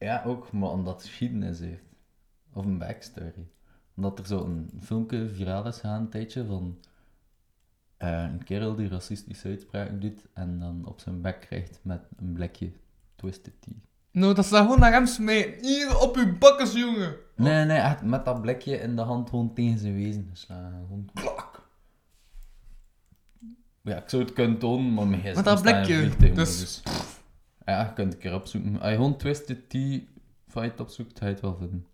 Ja, ook, maar omdat het geschiedenis heeft. Of een backstory. Omdat er zo een filmpje viraal is gegaan een tijdje van eh, een kerel die racistische uitspraken doet en dan op zijn bek krijgt met een blikje Twisted Tea. Nou, dat dan gewoon naar hem smijten. Hier, op uw bakkes, jongen. Nee, nee, echt met dat blikje in de hand gewoon tegen zijn wezen geslagen. Gewoon klak. Ja, ik zou het kunnen tonen, maar mijn dat blikje, dus- dus... Ja, je kunt het een keer opzoeken. Als je gewoon Twisted Tea fight opzoekt, ga je het wel vinden.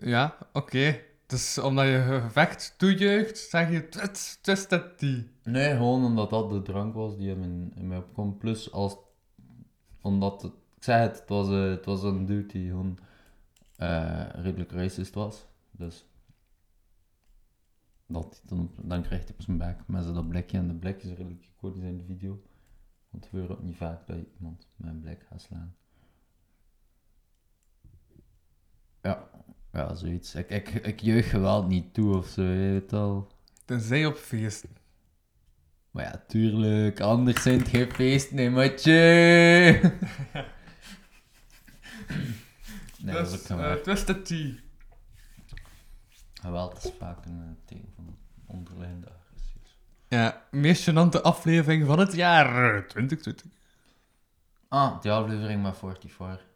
Ja, oké. Dus omdat je gevecht toejuicht, zeg je twist, twisted tea. Nee, gewoon omdat dat de drank was die hem in, in mij opkwam. Plus als... Omdat het... Ik zei het, het was, eh, het was een dude die gewoon eh, redelijk racist was. Dus... Dat dan, dan krijgt hij op zijn bek met zo dat blikje. En de blik is redelijk iconisch in de video. Want het gebeurt ook niet vaak dat iemand met een blik gaat slaan. Ja, ja zoiets. Ik, ik, ik jeug geweld niet toe of zo, je weet wel. Tenzij op feesten. Maar ja, tuurlijk, anders zijn het geen feest, nee, matje. nee, dat is ook geen eh, twisted tea. Geweld is vaak een eh, teken van onderliggende. Ja, meest gênante aflevering van het jaar eh, 2020. Ah, die aflevering met 44.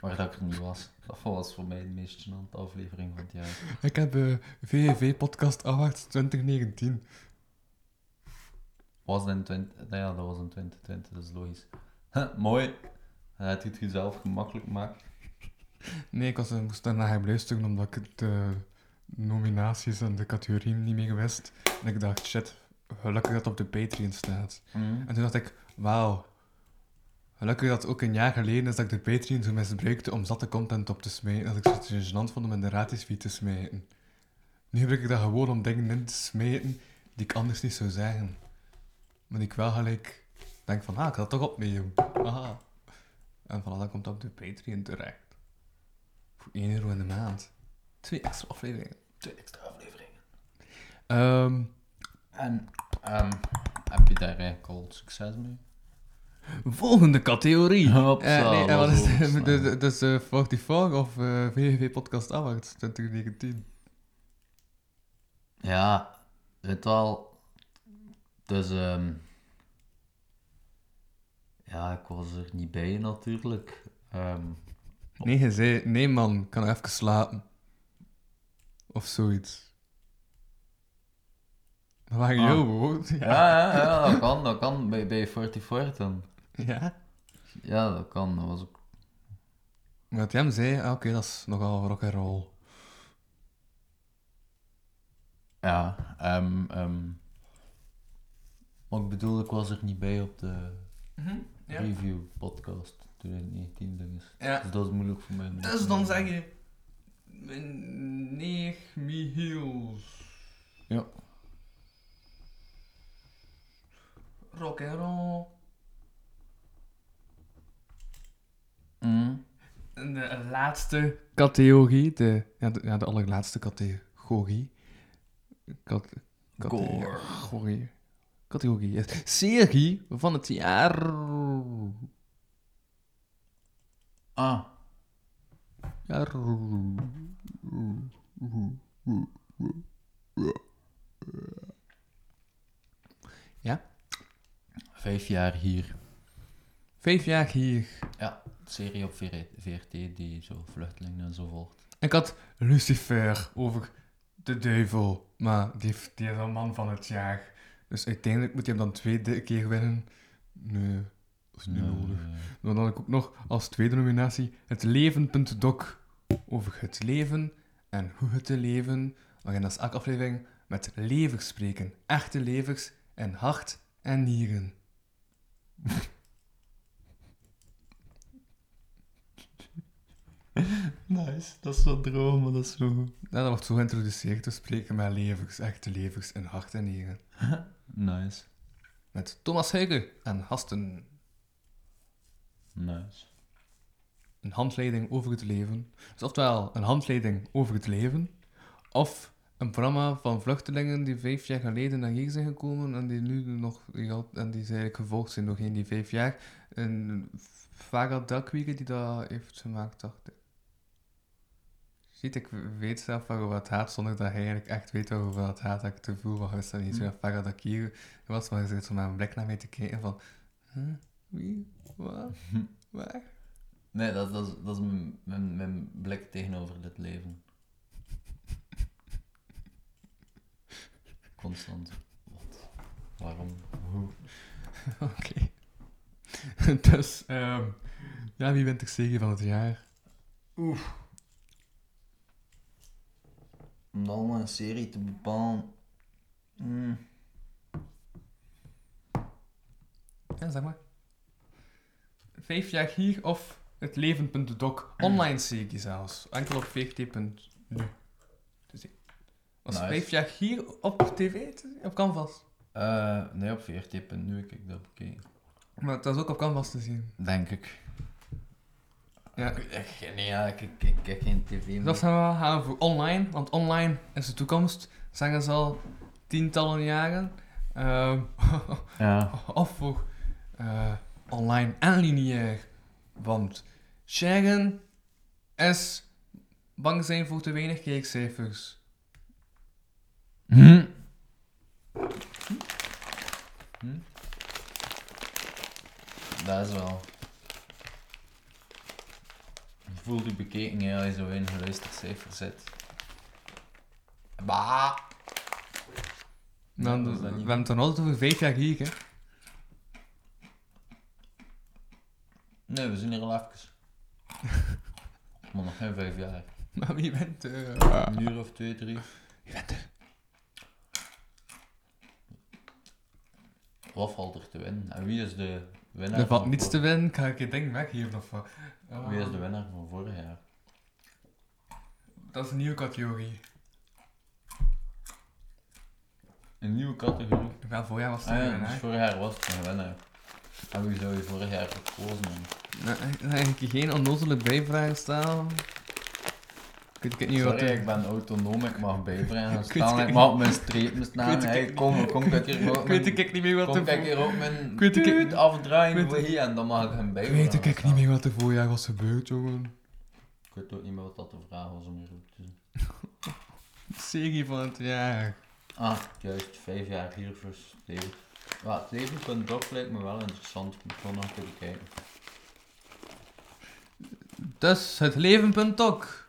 Waar dat ik er niet was. Dat was voor mij de meest gênante aflevering van het jaar. Ik heb eh VVV Podcast Awards 2019. Was dat in 20... nou Ja, dat was in 2020, dat is logisch. Huh, mooi. Hij had het jezelf gemakkelijk gemaakt. Nee, ik was, eh, moest daarna gaan luisteren omdat ik de nominaties en de categorieën niet meer wist. En ik dacht, shit, gelukkig dat het op de Patreon staat. En toen dacht ik, wauw. Gelukkig dat ook een jaar geleden is dat ik de Patreon zo misbruikte om zatte content op te smijten. Dat ik het zo gênant vond om in de gratis feed te smijten. Nu gebruik ik dat gewoon om dingen in te smijten die ik anders niet zou zeggen. Maar die ik wel gelijk denk van, ah, ik ga dat toch opnemen. Aha. En voilà, dat komt op de Patreon terecht. Voor 1 euro in de maand. Twee extra afleveringen. Twee extra afleveringen. Ehm, En ehm, heb je daar eigenlijk al succes mee? volgende categorie. Hopsa, Eh, nee, en dat wat is het? Dus, dus, eh, 44 of eh VVV Podcast Awards 2019. Ja, weet wel. Dus, ehm ja, ik was er niet bij natuurlijk. Nee, je zei, nee man, ik kan even slapen. Of zoiets. Dat waren Ah. woorden. ja, ja, ja, dat kan, dat kan bij, bij 44 dan. Ja? Ja, dat kan. Dat was ook... Maar wat hem zei, ah, oké, dat is nogal rock and roll. Ja, ehm ehm maar ik bedoel, ik was er niet bij op de, Ja. review podcast 2019 dinges. Ja. Dus dat is moeilijk voor mij. Dus dan zeg je... Meneer Michiels. Ja. Rock and roll. Mm. En de laatste categorie, de, ja, de, ja, de allerlaatste categorie. Cat. Categorie. Categorie is serie van het jaar. Ah, jaar. Vijf jaar hier. Vijf jaar hier. Ja, serie op VR- VRT die zo vluchtelingen en zo volgt. Ik had Lucifer over de duivel, maar die, heeft- die is al man van het jaar. Dus uiteindelijk moet hij hem dan twee keer winnen. Nee, dat is niet Nee, nodig. dan had ik ook nog als tweede nominatie het leven.doc over het leven en hoe het te leven, waarin als elke aflevering met levers spreken. Echte levers en hart en nieren. Nice, dat is zo droom, maar dat is zo goed. Ja, dat wordt zo geïntroduceerd, te spreken met levers, echte levers en hart en nieren. Nice, Met Thomas Huiger en Hasten. nice. Een handleiding over het leven. Dus oftewel een handleiding over het leven, of een programma van vluchtelingen die vijf jaar geleden naar hier zijn gekomen en die nu nog, en die zijn eigenlijk gevolgd zijn nog in die vijf jaar. En Farah die dat heeft gemaakt, dacht ik. Ziet, ik weet zelf waarover het gaat, zonder dat hij eigenlijk echt weet waarover het gaat. Dat ik te voel was dat niet zo Farah Dakwiege was, maar hij zit zo met een blik naar mij te kijken van... Huh? Wie? Wat? Waar? Nee, dat, dat, is, dat is mijn, mijn, mijn blik tegenover dit leven. Constant. Wat? Waarom? Hoe? Oké. dus, ehm ja, wie wint de serie van het jaar? Om dan een serie te bepalen... Mm. Ja, zeg maar. Vijf jaar hier of het leven.doc. Online serie zelfs. Enkel op vrt.nu te zien. Was Nice. vijf jaar hier op tv te? Op Canvas? Eh, nee, op VRT.nu heb ik dat bekeken. Maar dat is ook op Canvas te zien. Denk ik. Ja. Ik- Nee, ja, ik kijk geen tv meer. Dat gaan we gaan voor online, want online is de toekomst. Zeggen ze al tientallen jaren. Ehm, Ja. of voor eh, online en lineair. Want sharen is bang zijn voor te weinig kijkcijfers. Hm? Hm? Dat is wel. Je voelt je bekeken hè, als je zo in geluistercijfer zit. Bah! We dat niet. hebben het dan altijd over vijf jaar hier, hè? Nee, we zijn hier al even. maar nog geen vijf jaar. Maar wie bent eh, Een uur of twee, drie. Wie bent er? Wat valt er te winnen? En wie is de winnaar? Er valt van niets te winnen, kan ik je ding weggeven of wat? Ah, Wie is de winnaar van vorig jaar? Dat is een nieuwe categorie. Een nieuwe categorie. Wel, voorjaar was het Ah een winnaar. dus vorig jaar was het een winnaar. En wie zou je vorig jaar gekozen hebben? Ik geen onnozele bijvragen staan. Ik weet ik niet wat Sorry, er- ik ben autonoom, ik mag bijvragen Ik staan. weet- Ik mag mijn strepen staan. Ik Hey, kom, kom kijk hier Ik weet ik niet meer wat Kom kijk hier ook mijn Ik ik- tuut afdraaien weet- voor hier en dan mag ik hem Ik bijvragen weet ik niet meer wat er voorjaar was gebeurd, jongen. Ik weet ook niet meer wat dat de vraag was om hier ook te zien. Serie van het jaar. Ah, juist, vijf jaar hier voor. Ja, het leven.doc lijkt me wel interessant. Ik moet gewoon nog een keer bekijken. Dus het leven.doc.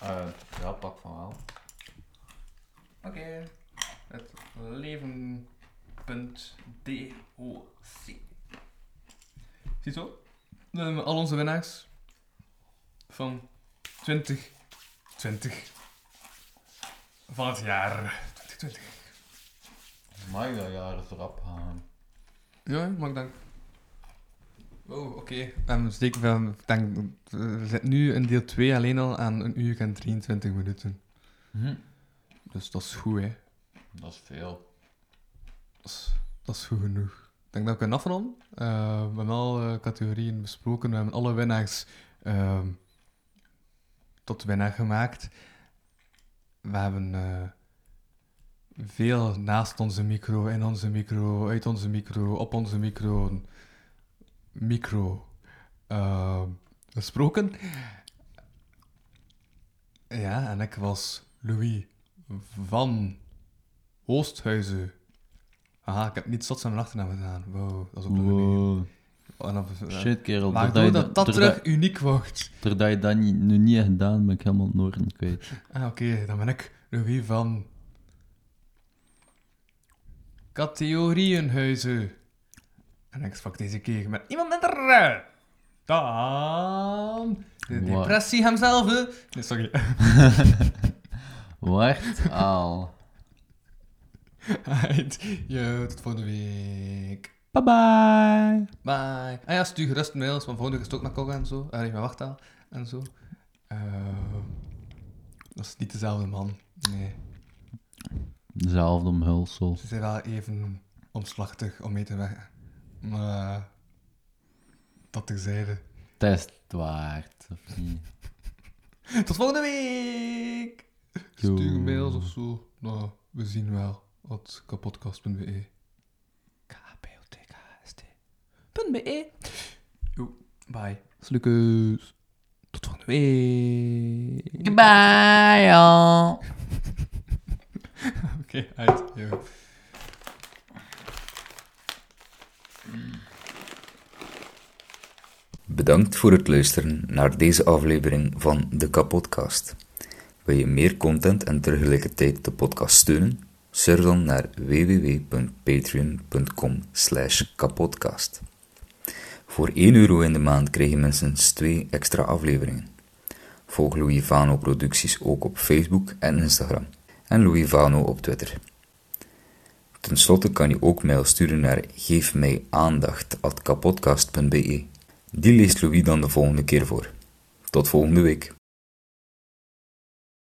Eh, ja, pak van wel. Oké. Het leven.doc. Ziet zo? Dan hebben we al onze winnaars van 2020 van het jaar 2020. Mag dat jaar is erop gaan. Ja, mag dank. Oh, oké. Okay. zeker van, ik denk, we zitten nu in deel 2 alleen al aan een uur en 23 minuten. Hm. Dus dat is goed, hè. Dat is veel. Dat is, dat is goed genoeg. Ik denk dat we kunnen afronden. Uh, we hebben alle categorieën besproken. We hebben alle winnaars uh, tot winnaar gemaakt. We hebben uh, veel naast onze micro, in onze micro, uit onze micro, op onze micro, micro uh, besproken. Ja, en ik was Louis van Oosthuizen. Aha, ik heb niet zot zijn achternaam gedaan. Wow, dat is ook Wow. wow. Shit, kerel. Maar doordat dat dat terug uniek wordt. Doordat je dat niet, nu niet hebt gedaan, ben ik helemaal het noorden kwijt. Ah, oké, dan ben ik Louis van Categorieënhuizen. En ik sprak deze keer met iemand minder eh, dan de depressie hemzelf. Nee, sorry. Wacht al. Right. Yo, tot volgende week. Bye bye. Bye. Ah ja, stuur gerust mails, want volgende week is het ook met en zo. Ah, niet met Wachtaal en zo. Eh, dat is niet dezelfde man. Nee. Dezelfde omhulsel. Ze zijn wel even omslachtig om mee te werken. Maar... eh, dat terzijde. Test waard, of niet? Tot volgende week! Yo. Stuur mails of zo. Nou, we zien wel. At kapodcast.be K-P-O-T-K-S-T.be Yo, bye. Slukes. Tot volgende week. Goodbye, y'all. Oké, uit. Bedankt voor het luisteren naar deze aflevering van de Kapodcast. Wil je meer content en tegelijkertijd de podcast steunen? Surf dan naar www.patreon.com kapodcast. Voor 1 euro in de maand krijg je minstens 2 extra afleveringen. Volg Louis Vano producties ook op Facebook en Instagram. En Louis Vano op Twitter. Ten slotte kan je ook mail sturen naar geefmijaandacht.kapodcast.be. Die leest Louis dan de volgende keer voor. Tot volgende week.